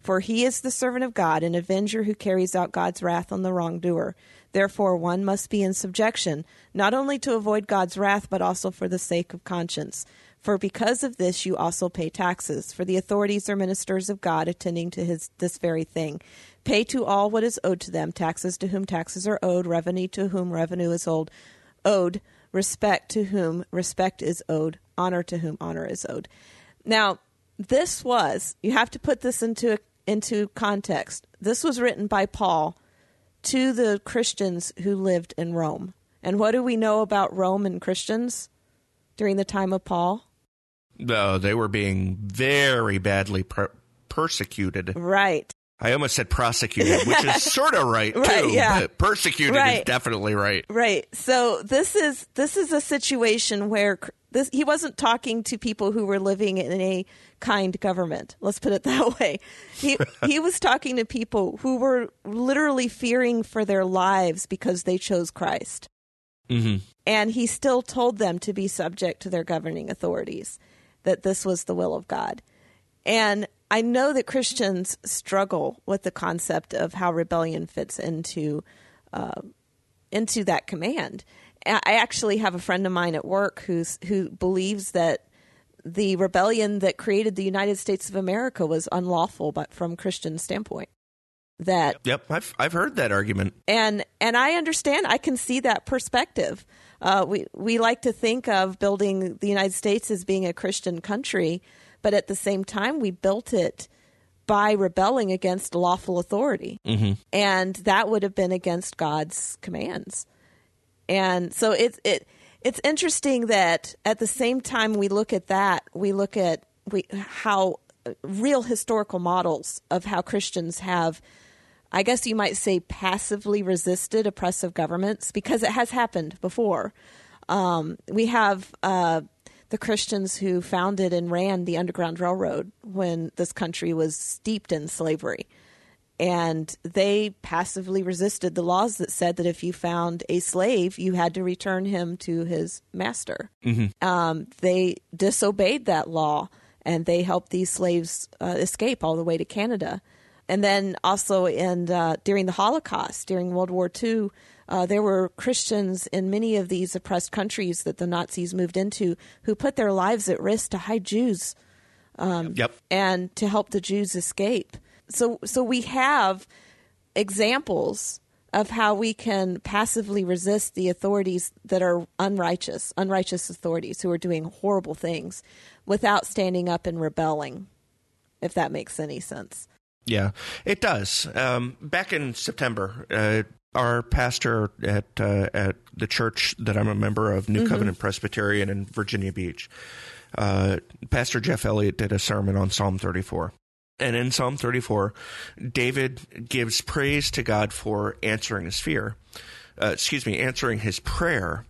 For he is the servant of God, an avenger who carries out God's wrath on the wrongdoer. Therefore, one must be in subjection, not only to avoid God's wrath, but also for the sake of conscience. For because of this you also pay taxes, for the authorities are ministers of God, attending to his this very thing. Pay to all what is owed to them, taxes to whom taxes are owed, revenue to whom revenue is owed, owed, respect to whom respect is owed, honor to whom honor is owed. Now, this was you have to put this into into context. This was written by Paul to the Christians who lived in Rome. And what do we know about Rome and Christians during the time of Paul? No, they were being very badly per- persecuted. Right. I almost said prosecuted, which is *laughs* sort of right too. Yeah. But persecuted is definitely right. Right. So this is this is a situation where this he wasn't talking to people who were living in a kind government. Let's put it *laughs* that way. He he was talking to people who were literally fearing for their lives because they chose Christ. hmm And he still told them to be subject to their governing authorities, that this was the will of God. And I know that Christians struggle with the concept of how rebellion fits into uh, into that command. I actually have a friend of mine at work who's who believes that the rebellion that created the United States of America was unlawful, but from Christian standpoint. That Yep, I've I've heard that argument. and and I understand. I can see that perspective. Uh, we we like to think of building the United States as being a Christian country, but at the same time, we built it by rebelling against lawful authority, mm-hmm. and that would have been against God's commands. And so it's it it's interesting that at the same time we look at that, we look at we how uh, real historical models of how Christians have I guess you might say passively resisted oppressive governments because it has happened before. Um, we have uh, the Christians who founded and ran the Underground Railroad when this country was steeped in slavery. and they passively resisted the laws that said that if you found a slave, you had to return him to his master. Um, they disobeyed that law, and they helped these slaves uh, escape all the way to Canada. And then also in uh, during the Holocaust, during World War II, uh, there were Christians in many of these oppressed countries that the Nazis moved into who put their lives at risk to hide Jews yep. and to help the Jews escape. So, so we have examples of how we can passively resist the authorities that are unrighteous, unrighteous authorities who are doing horrible things without standing up and rebelling, if that makes any sense. Yeah, it does. Um, back in September, uh, our pastor at uh, at the church that I'm a member of, New Covenant Presbyterian in Virginia Beach, uh, Pastor Jeff Elliott did a sermon on Psalm 34. And in Psalm 34, David gives praise to God for answering his fear. Uh, excuse me, answering his prayer.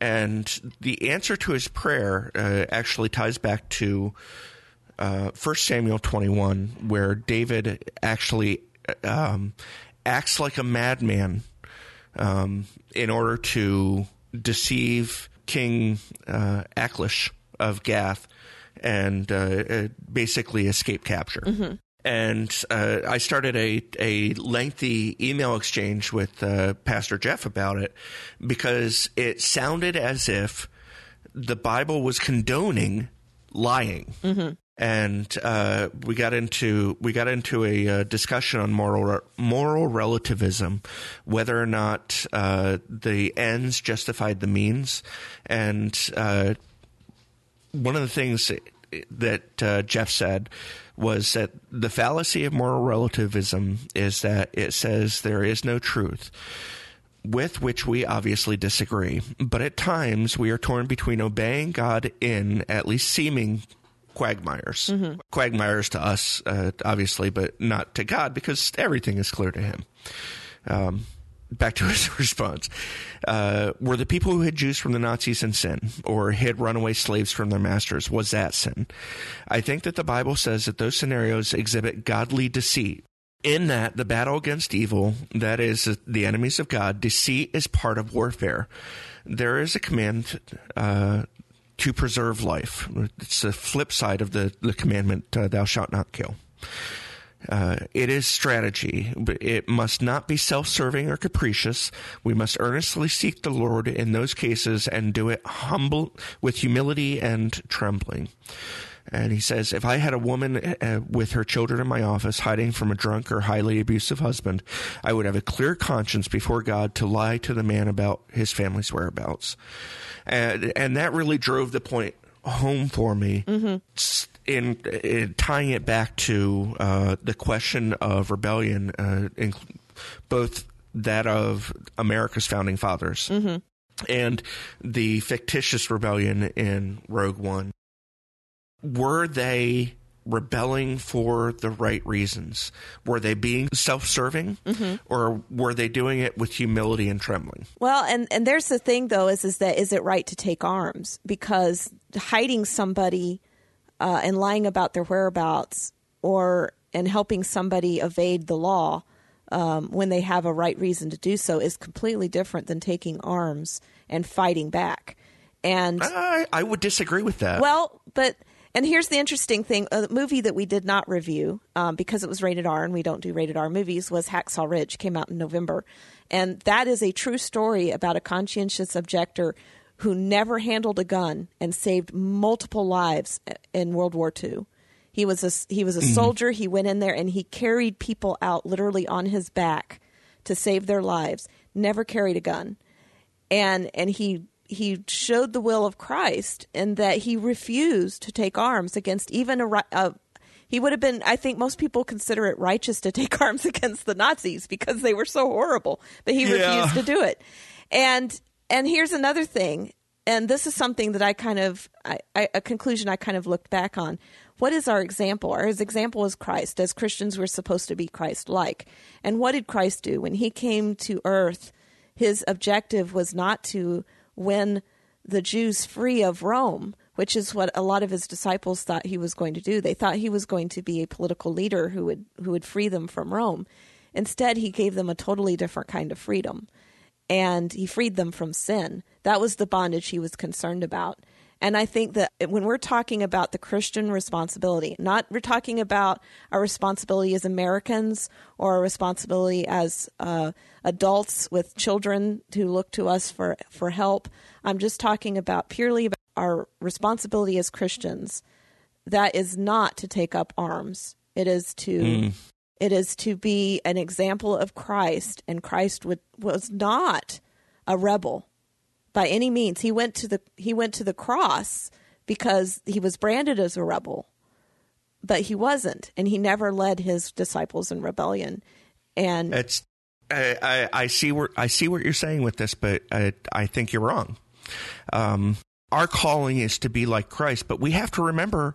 And the answer to his prayer uh, actually ties back to uh, 1 Samuel 21, where David actually um, acts like a madman um, in order to deceive King uh, Achish of Gath and uh, uh, basically escape capture. And uh, I started a, a lengthy email exchange with uh, Pastor Jeff about it because it sounded as if the Bible was condoning lying. And uh, we got into we got into a uh, discussion on moral moral relativism, whether or not uh, the ends justified the means, and uh, one of the things that uh, Jeff said was that the fallacy of moral relativism is that it says there is no truth, with which we obviously disagree. But at times we are torn between obeying God in at least seeming quagmires. Quagmires to us, uh, obviously, but not to God because everything is clear to Him. Um, back to *laughs* his response. Uh, were the people who hid Jews from the Nazis in sin or hid runaway slaves from their masters? Was that sin? I think that the Bible says that those scenarios exhibit godly deceit. In that, the battle against evil, that is, the enemies of God, deceit is part of warfare. There is a command uh, to preserve life. It's the flip side of the, the commandment, uh, thou shalt not kill. Uh, it is strategy, it must not be self serving or capricious. We must earnestly seek the Lord in those cases and do it humble with humility and trembling. And he says, if I had a woman uh, with her children in my office hiding from a drunk or highly abusive husband, I would have a clear conscience before God to lie to the man about his family's whereabouts. And, and that really drove the point home for me S- in, in tying it back to uh, the question of rebellion, uh, in, both that of America's founding fathers and the fictitious rebellion in Rogue One. Were they rebelling for the right reasons? Were they being self serving or were they doing it with humility and trembling? Well, and and there's the thing though is is that is it right to take arms because hiding somebody uh, and lying about their whereabouts or and helping somebody evade the law um, when they have a right reason to do so is completely different than taking arms and fighting back. And I, I would disagree with that. well, but and here's the interesting thing: a movie that we did not review um, because it was rated R, and we don't do rated R movies, was Hacksaw Ridge. Came out in November, and that is a true story about a conscientious objector who never handled a gun and saved multiple lives in World War II. He was a he was a soldier. He went in there and he carried people out literally on his back to save their lives. Never carried a gun and and he he showed the will of Christ in that he refused to take arms against even a, a he would have been I think most people consider it righteous to take *laughs* arms against the Nazis because they were so horrible but he Yeah. refused to do it. And and here's another thing and this is something that I kind of I, I, a conclusion I kind of looked back on. What is our example? Our example is Christ as Christians we're supposed to be Christ like and what did Christ do? When he came to earth his objective was not to win the Jews free of Rome. which is what a lot of his disciples thought he was going to do. They thought he was going to be a political leader who would who would free them from Rome. Instead, he gave them a totally different kind of freedom. And he freed them from sin. That was the bondage he was concerned about. And I think that when we're talking about the Christian responsibility, not we're talking about our responsibility as Americans or our responsibility as uh, adults with children who look to us for, for help. I'm just talking about purely about our responsibility as Christians. That is not to take up arms. It is to mm. it is to be an example of Christ, and Christ would, was not a rebel by any means. He went to the he went to the cross because he was branded as a rebel, but he wasn't, and he never led his disciples in rebellion. And it's I, I, I see where I see what you're saying with this, but I, I think you're wrong. Um, our calling is to be like Christ, but we have to remember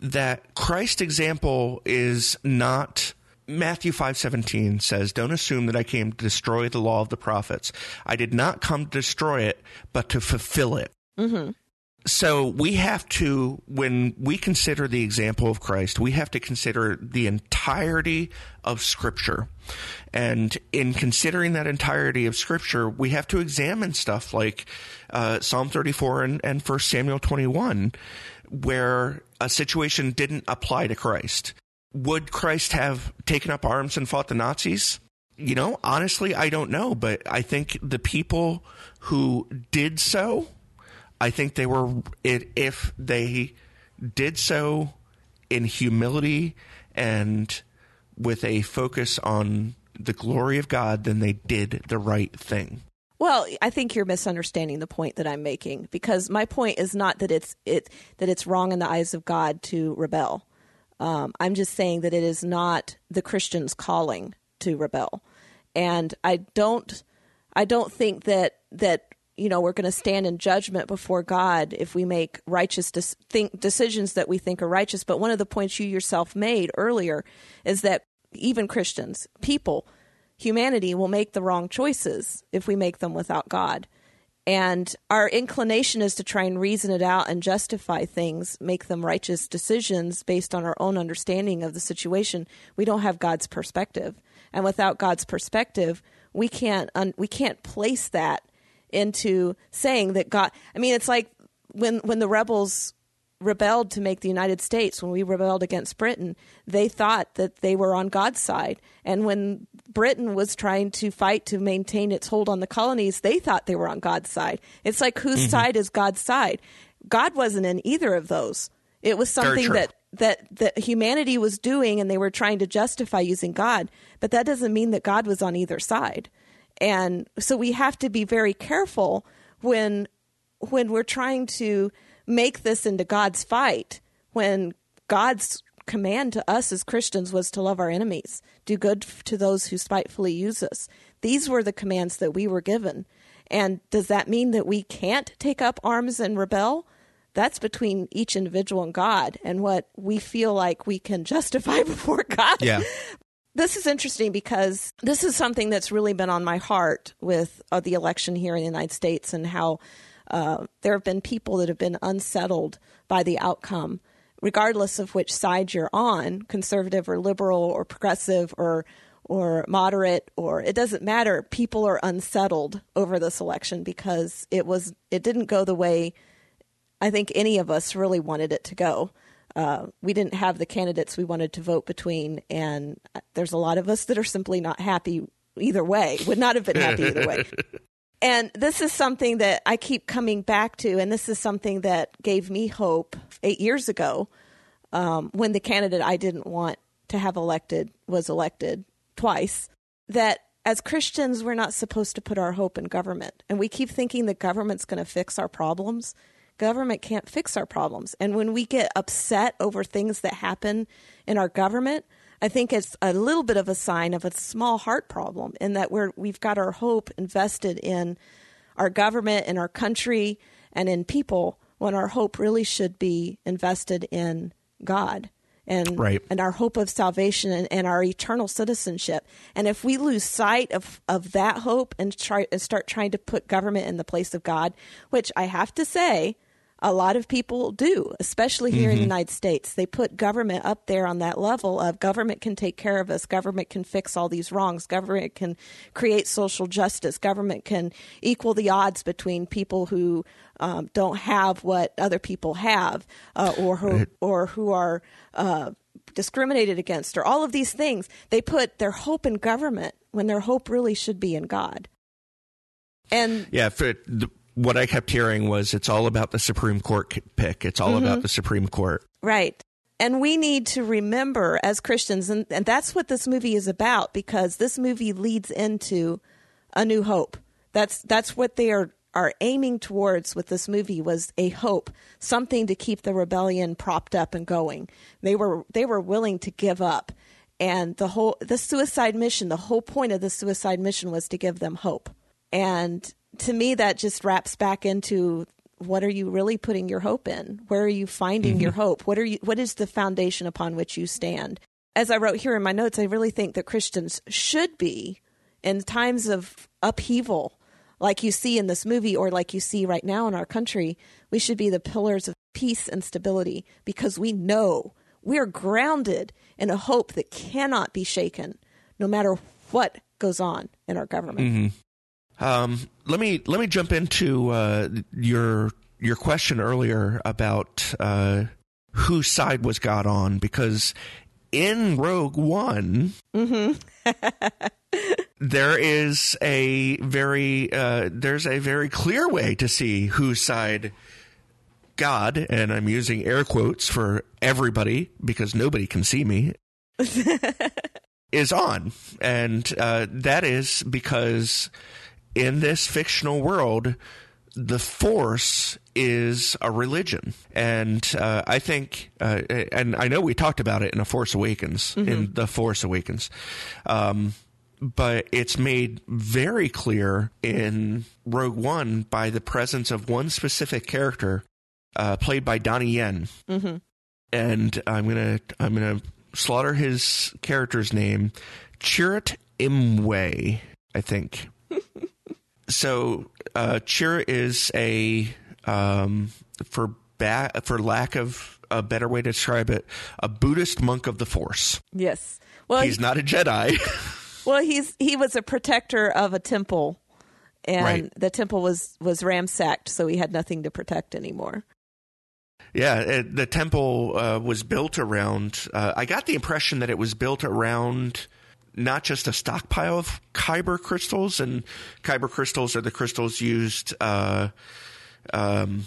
that Christ's example is not Matthew 5:17 says, "Don't assume that I came to destroy the law of the prophets. I did not come to destroy it, but to fulfill it." Mm-hmm. So we have to, when we consider the example of Christ, we have to consider the entirety of Scripture. And in considering that entirety of Scripture, we have to examine stuff like uh, Psalm 34 and, and 1 Samuel 21, where a situation didn't apply to Christ. Would Christ have taken up arms and fought the Nazis? You know, honestly, I don't know, but I think the people who did so, I think they were, if they did so in humility and with a focus on the glory of God, then they did the right thing. Well, I think you're misunderstanding the point that I'm making because my point is not that it's it that it's wrong in the eyes of God to rebel. Um, I'm just saying that it is not the Christian's calling to rebel, and I don't, I don't think that that you know we're going to stand in judgment before God if we make righteous de- think decisions that we think are righteous. But one of the points you yourself made earlier is that even Christians, people, humanity will make the wrong choices if we make them without God. And our inclination is to try and reason it out and justify things, make them righteous decisions based on our own understanding of the situation. We don't have God's perspective. And without God's perspective, we can't un- we can't place that into saying that God I mean it's like when when the rebels rebelled to make the United States, when we rebelled against Britain, they thought that they were on God's side. And when Britain was trying to fight to maintain its hold on the colonies, they thought they were on God's side. It's like whose mm-hmm. side is God's side? God wasn't in either of those. It was something that that that humanity was doing and they were trying to justify using God, but that doesn't mean that God was on either side. And so we have to be very careful when when we're trying to make this into God's fight when God's command to us as Christians was to love our enemies, do good to those who spitefully use us. These were the commands that we were given. And does that mean that we can't take up arms and rebel? That's between each individual and God and what we feel like we can justify *laughs* before God. Yeah. This is interesting because this is something that's really been on my heart with uh, the election here in the United States and how uh, there have been people that have been unsettled by the outcome, regardless of which side you're on, conservative or liberal or progressive or or moderate or it doesn't matter. People are unsettled over this election because it was it didn't go the way I think any of us really wanted it to go. Uh, we didn't have the candidates we wanted to vote between, and there's a lot of us that are simply not happy either way. Would not have been happy either way. *laughs* And this is something that I keep coming back to, and this is something that gave me hope eight years ago um, when the candidate I didn't want to have elected was elected twice. That as Christians, we're not supposed to put our hope in government. And we keep thinking the government's going to fix our problems. Government can't fix our problems. And when we get upset over things that happen in our government, I think it's a little bit of a sign of a small heart problem in that we're we've got our hope invested in our government and our country and in people when our hope really should be invested in God and right. and our hope of salvation and, and, our eternal citizenship. And if we lose sight of, of that hope and try and start trying to put government in the place of God, which I have to say, a lot of people do, especially here mm-hmm. in the United States. They put government up there on that level of government can take care of us, government can fix all these wrongs, government can create social justice, government can equal the odds between people who um, don't have what other people have, uh, or who or who are uh, discriminated against, or all of these things. They put their hope in government when their hope really should be in God. And yeah, for the, what I kept hearing was it's all about the Supreme Court pick. It's all mm-hmm. about the Supreme Court. Right. And we need to remember as Christians, and, and that's what this movie is about because this movie leads into a new hope. That's that's what they are are aiming towards with this movie was a hope, something to keep the rebellion propped up and going. They were they were willing to give up. And the whole the suicide mission, the whole point of the suicide mission was to give them hope. And to me, that just wraps back into what are you really putting your hope in? Where are you finding mm-hmm. your hope? What are you? What is the foundation upon which you stand? As I wrote here in my notes, I really think that Christians should be in times of upheaval, like you see in this movie or like you see right now in our country. We should be the pillars of peace and stability because we know we are grounded in a hope that cannot be shaken, no matter what goes on in our government. Mm-hmm. Um, let me let me jump into uh, your your question earlier about uh, whose side was God on because in Rogue One. Mm-hmm. *laughs* there is a very uh, there's a very clear way to see whose side God and I'm using air quotes for everybody because nobody can see me *laughs* is on, and uh, that is because in this fictional world, the Force is a religion, and uh, I think, uh, and I know we talked about it in a Force Awakens, mm-hmm. in the Force Awakens, um, but it's made very clear in Rogue One by the presence of one specific character, uh, played by Donnie Yen, mm-hmm. and I'm gonna I'm gonna slaughter his character's name, Chirrut Imwe, I think. So uh, is a um, for ba- for lack of a better way to describe it, a Buddhist monk of the Force. Yes. Well, he's not a Jedi. *laughs* *laughs* well, he's he was a protector of a temple, and right. the temple was was ransacked, so he had nothing to protect anymore. Yeah, it, the temple uh, was built around. Uh, I got the impression that it was built around not just a stockpile of kyber crystals, and kyber crystals are the crystals used uh, um,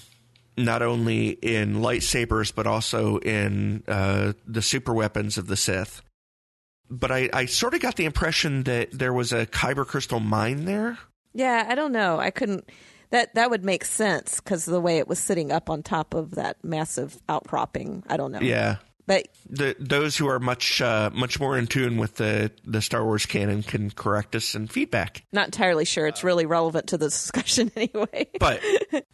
not only in lightsabers but also in uh, the super weapons of the Sith. But I, I sort of got the impression that there was a kyber crystal mine there. Yeah, I don't know. I couldn't. That that would make sense because the way it was sitting up on top of that massive outcropping. I don't know. Yeah, but the, those who are much uh, much more in tune with the, the Star Wars canon can correct us and feedback. Not entirely sure it's really relevant to the discussion *laughs* anyway. but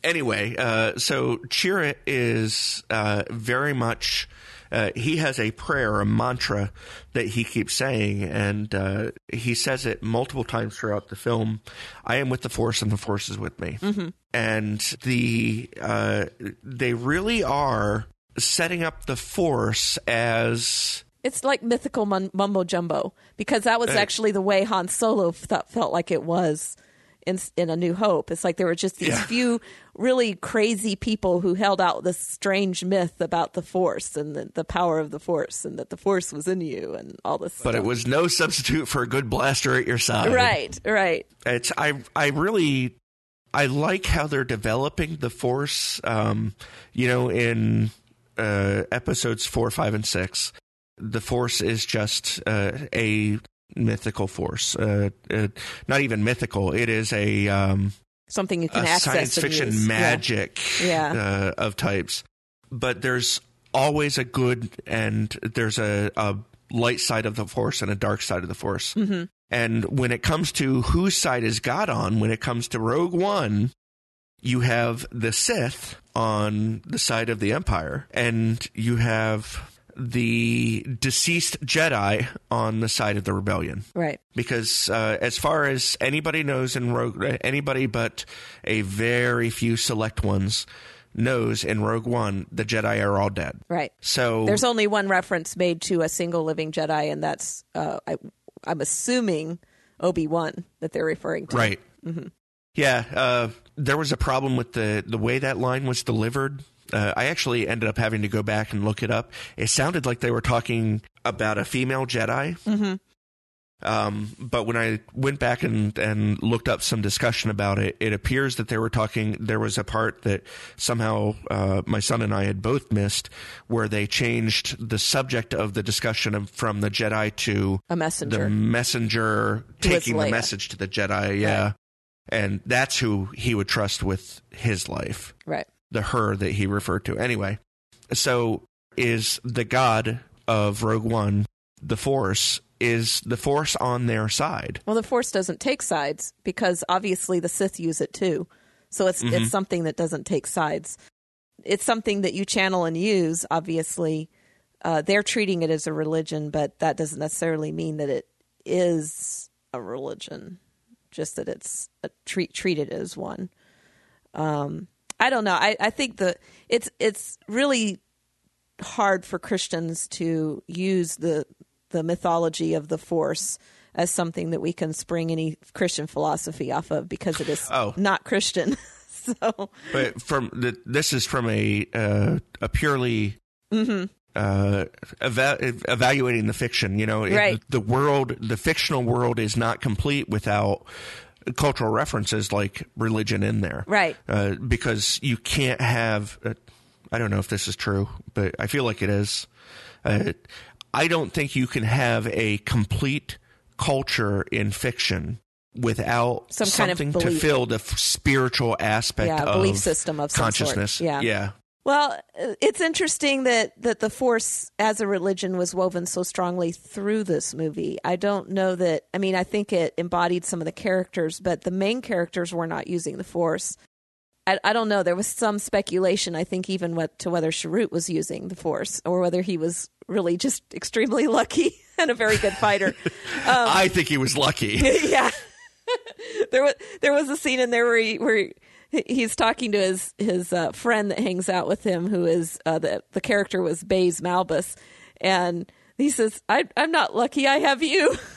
anyway, uh, so Chirrut is uh, very much. Uh, he has a prayer, a mantra that he keeps saying, and uh, he says it multiple times throughout the film. I am with the Force, and the Force is with me. Mm-hmm. And the uh, they really are setting up the Force as it's like mythical mumbo jumbo because that was actually the way Han Solo felt, felt like it was in in A New Hope. It's like there were just these yeah. few really crazy people who held out this strange myth about the Force and the, the, power of the Force and that the Force was in you and all this. But stuff. it was no substitute for a good blaster at your side. Right, right. It's I I really I like how they're developing the Force. Um, you know, in uh, episodes four, five, and six, the Force is just uh, a mythical force. Uh, uh not even mythical. It is a um, something you can access. Science fiction use. magic yeah. Yeah. Uh, of types. But there's always a good and there's a, a, light side of the Force and a dark side of the Force. Mm-hmm. And when it comes to whose side is God on, when it comes to Rogue One, you have the Sith on the side of the Empire, and you have the deceased Jedi on the side of the rebellion. Right. Because uh, as far as anybody knows in Rogue, anybody but a very few select ones knows in Rogue One the Jedi are all dead. Right. So There's only one reference made to a single living Jedi, and that's uh, I, I'm assuming Obi Wan that they're referring to. Right. Yeah, uh, there was a problem with the the way that line was delivered. Uh, I actually ended up having to go back and look it up. It sounded like they were talking about a female Jedi. Mm-hmm. Um, but when I went back and, and looked up some discussion about it, it appears that they were talking. There was a part that somehow uh, my son and I had both missed, where they changed the subject of the discussion of, from the Jedi to A messenger. the messenger taking the message to the Jedi. Yeah. Right. And that's who he would trust with his life, Right. the her that he referred to. Anyway, so is the God of Rogue One, the Force, is the Force on their side? Well, the Force doesn't take sides because obviously the Sith use it too. So it's Mm-hmm. it's something that doesn't take sides. It's something that you channel and use. Obviously, uh, they're treating it as a religion, but that doesn't necessarily mean that it is a religion. Just that it's a, treat treated as one. Um, I don't know. I, I think the it's it's really hard for Christians to use the the mythology of the Force as something that we can spring any Christian philosophy off of because it is Oh. not Christian. *laughs* so But from the, this is from a uh, a purely uh, eva- evaluating the fiction. You know, It- the world, the fictional world, is not complete without cultural references like religion in there. Right. Uh, because you can't have. Uh, I don't know if this is true, but I feel like it is. Uh, I don't think you can have a complete culture in fiction without Some kind of something to fill the f- spiritual aspect Yeah, of belief system of consciousness. Yeah. yeah. Well, uh, it's interesting that that the Force as a religion was woven so strongly through this movie. I don't know that. I mean, I think it embodied some of the characters, but the main characters were not using the Force. I, I don't know. There was some speculation. I think even what to whether Chirrut was using the Force or whether he was really just extremely *laughs* lucky and a very good fighter. Um, *laughs* I think he was lucky. *laughs* yeah. there was there was a scene in there where he, where he, *laughs* he's talking to his his uh, friend that hangs out with him, who is uh, the the character was Baze Malbus, and he says, I, "I'm not lucky. I have you." *laughs*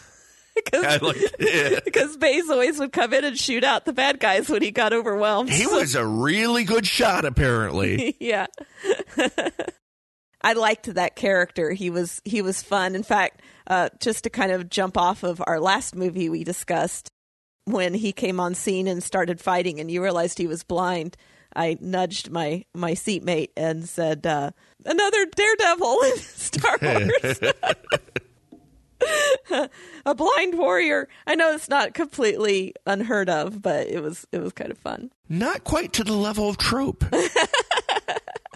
Because because *laughs* Baze always would come in and shoot out the bad guys when he got overwhelmed. He was a really good shot, apparently. yeah. I liked that character. He was he was fun. In fact, uh, just to kind of jump off of our last movie we discussed, when he came on scene and started fighting, and you realized he was blind, I nudged my my seatmate and said, uh, "Another Daredevil in *laughs* Star *laughs* Wars." *laughs* A blind warrior. I know it's not completely unheard of, but it was it was kind of fun. Not quite to the level of trope.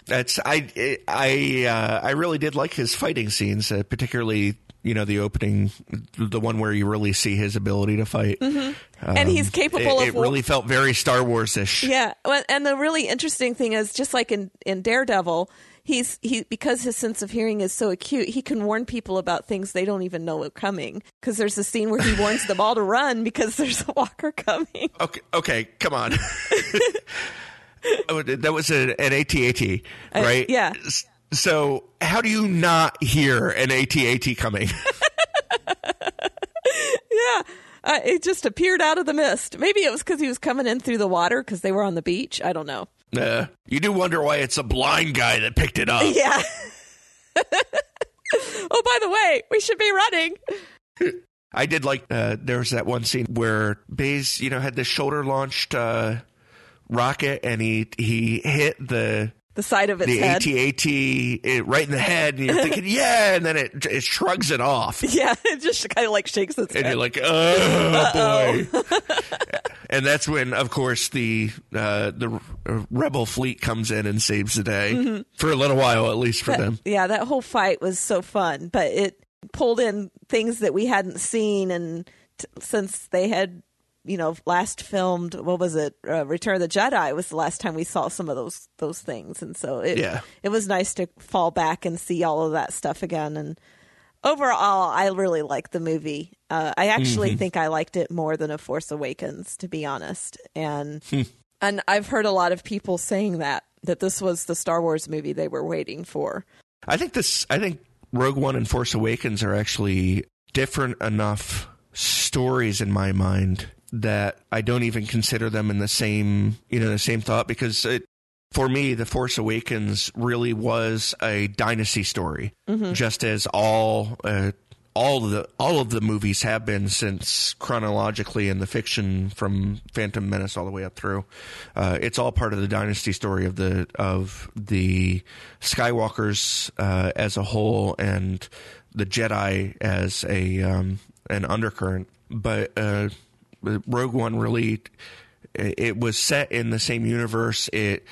That's I I uh, I really did like his fighting scenes, uh, particularly you know the opening, the one where you really see his ability to fight. and he's capable Um, It, of it really felt very Star Wars ish. Yeah, and the really interesting thing is, just like in in Daredevil, he's he because his sense of hearing is so acute, he can warn people about things they don't even know are coming. Because there's a scene where he *laughs* warns them all to run because there's a walker coming. Okay, okay, come on. *laughs* *laughs* oh, that was an, an ATAT, right? Uh, yeah. So how do you not hear an ATAT coming? *laughs* Yeah, uh, it just appeared out of the mist. Maybe it was because he was coming in through the water because they were on the beach. I don't know. uh, you do wonder why it's a blind guy that picked it up. *laughs* Yeah. *laughs* oh, by the way, we should be running. I did like uh, there was that one scene where Baze, you know, had the shoulder launched uh, rocket and he he hit the The side of its the head. AT-AT it, right in the head, and you're thinking, *laughs* yeah, and then it it shrugs it off, Yeah, *laughs* it just kind of like shakes its head. and head. you're like, oh *laughs* boy. and that's when, of course, the uh, the rebel fleet comes in and saves the day Mm-hmm. for a little while, at least for them. yeah, that whole fight was so fun, but it pulled in things that we hadn't seen, and t- since they had, you know, last filmed, what was it, uh, Return of the Jedi was the last time we saw some of those those things, and so it Yeah. it was nice to fall back and see all of that stuff again. And overall, I really liked the movie. Uh, I actually Mm-hmm. think I liked it more than A Force Awakens, to be honest, and. *laughs* Hmm. And I've heard a lot of people saying that that this was the Star Wars movie they were waiting for. I think this. I think Rogue One and Force Awakens are actually different enough stories in my mind that I don't even consider them in the same you know the same thought because it, for me the Force Awakens really was a dynasty story, mm-hmm. just as all. Uh, all of the all of the movies have been since chronologically in the fiction from Phantom Menace all the way up through. Uh, it's all part of the dynasty story of the of the Skywalkers uh, as a whole and the Jedi as a um, an undercurrent. But uh, Rogue One really it was set in the same universe. It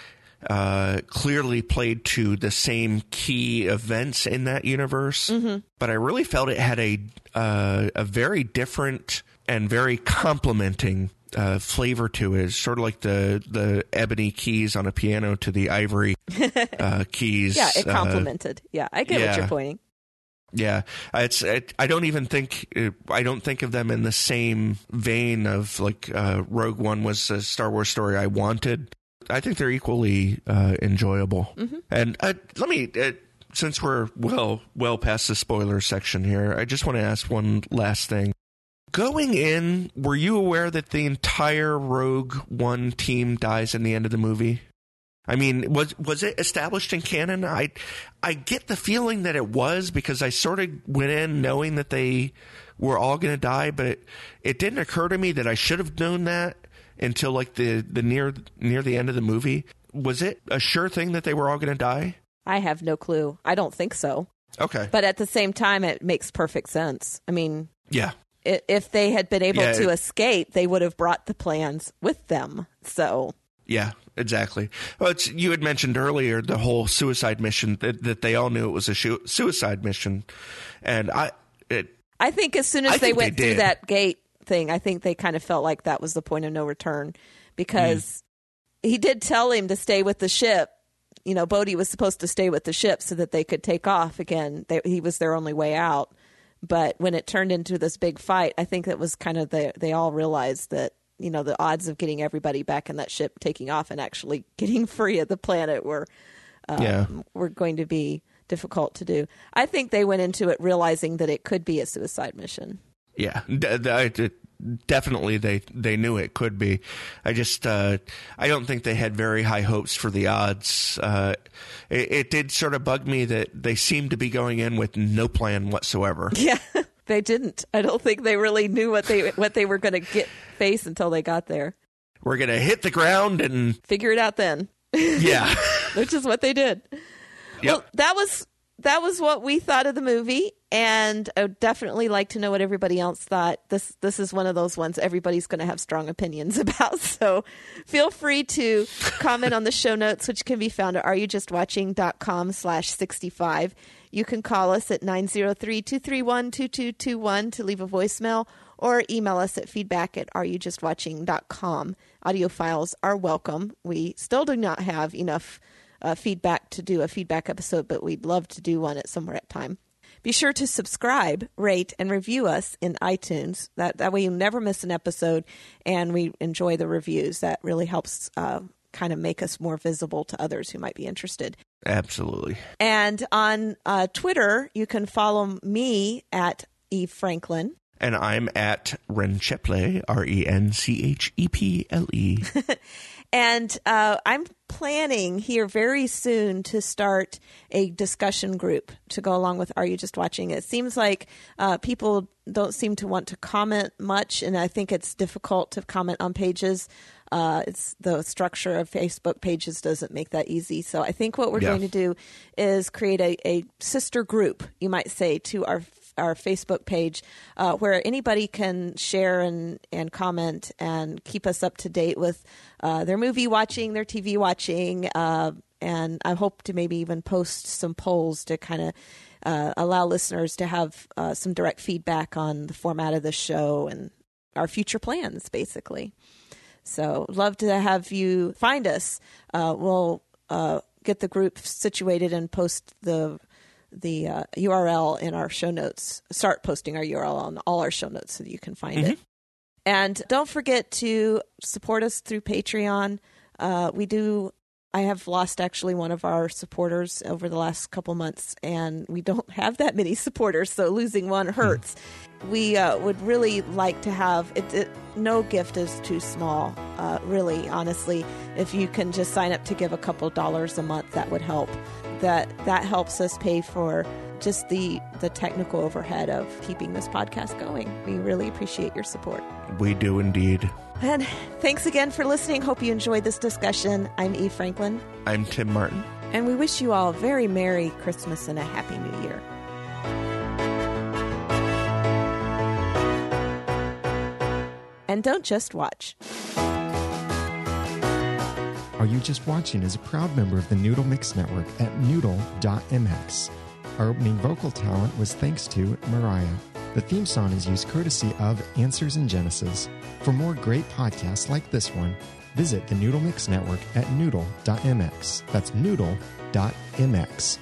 uh, clearly played to the same key events in that universe, mm-hmm. but I really felt it had a uh, a very different and very complementing uh, flavor to it. It's sort of like the the ebony keys on a piano to the ivory *laughs* uh, keys. yeah, it uh, complemented. yeah, I get yeah. what you're pointing. Yeah, it's. It, I don't even think. I don't think of them in the same vein of like uh, Rogue One was a Star Wars story I wanted. I think they're equally uh, enjoyable. Mm-hmm. And uh, let me, uh, since we're well well past the spoiler section here, I just want to ask one last thing. Going in, were you aware that the entire Rogue One team dies in the end of the movie? I mean, was was it established in canon? I I get the feeling that it was because I sort of went in knowing that they were all going to die, but it didn't occur to me that I should have known that until like the the near near the end of the movie. Was it a sure thing that they were all going to die? I have no clue. I don't think so. Okay. But at the same time, it makes perfect sense. I mean, yeah. If they had been able yeah, to it, escape, they would have brought the plans with them. So. Yeah, exactly. Well, you had mentioned earlier the whole suicide mission that, that they all knew it was a suicide mission, and I. It, I think as soon as I they went they through that gate, thing. I think they kind of felt like that was the point of no return because mm. he did tell him to stay with the ship. You know, Bodhi was supposed to stay with the ship so that they could take off again. They, he was their only way out. But when it turned into this big fight, I think that was kind of the they all realized that you know the odds of getting everybody back in that ship, taking off, and actually *laughs* getting free of the planet were um, yeah. were going to be difficult to do. I think they went into it realizing that it could be a suicide mission. Yeah, definitely they they knew it could be. I just uh, I don't think they had very high hopes for the odds. Uh, it, it, did sort of bug me that they seemed to be going in with no plan whatsoever. *laughs* Yeah, they didn't. I don't think they really knew what they what they were going to get face until they got there. We're going to hit the ground and figure it out then. *laughs* Yeah, which is what they did. Yep. Well, that was that was what we thought of the movie, and I would definitely like to know what everybody else thought. This this is one of those ones everybody's going to have strong opinions *laughs* about. So feel free to comment on the show notes, which can be found at areyoujustwatching.com slash 65. You can call us at 903-231-2221 to leave a voicemail or email us at feedback at areyoujustwatching.com. Audio files are welcome. We still do not have enough – uh, feedback to do a feedback episode, but we'd love to do one at somewhere at time. Be sure to subscribe, rate, and review us in iTunes. That that way you never miss an episode, and we enjoy the reviews. That really helps uh, kind of make us more visible to others who might be interested. Absolutely. And on uh, Twitter, you can follow me at Eve Franklin. And I'm at Ren Cheple, R E N C H E P L E. *laughs* And uh, I'm planning here very soon to start a discussion group to go along with Are You Just Watching? It seems like uh, people don't seem to want to comment much, and I think it's difficult to comment on pages. Uh, it's the structure of Facebook pages doesn't make that easy. So I think what we're yeah. going to do is create a, a sister group, you might say, to our our Facebook page uh, where anybody can share and, and comment and keep us up to date with uh, their movie watching, their TV watching. Uh, and I hope to maybe even post some polls to kind of uh, allow listeners to have uh, some direct feedback on the format of the show and our future plans, basically. So, love to have you find us. Uh, we'll get the group situated and post the the uh, URL in our show notes. Start posting our URL on all our show notes so that you can find mm-hmm. it. And don't forget to support us through Patreon. Uh, we do I have lost actually one of our supporters over the last couple months, and we don't *laughs* have that many supporters, so losing one hurts. Mm. We uh, would really like to have it, it, no gift is too small, uh, really, honestly. If you can just sign up to give a couple dollars a month, that would help. That that helps us pay for just the the technical overhead of keeping this podcast going. We really appreciate your support. We do indeed. And thanks again for listening. Hope you enjoyed this discussion. I'm Eve Franklin. I'm Tim Martin. And we wish you all a very Merry Christmas and a Happy New Year. And don't just watch. Are You Just Watching is a proud member of the Noodle Mix Network at noodle.mx. Our opening vocal talent was thanks to Mariah. The theme song is used courtesy of Answers in Genesis. For more great podcasts like this one, visit the Noodle Mix Network at noodle.mx. That's noodle.mx.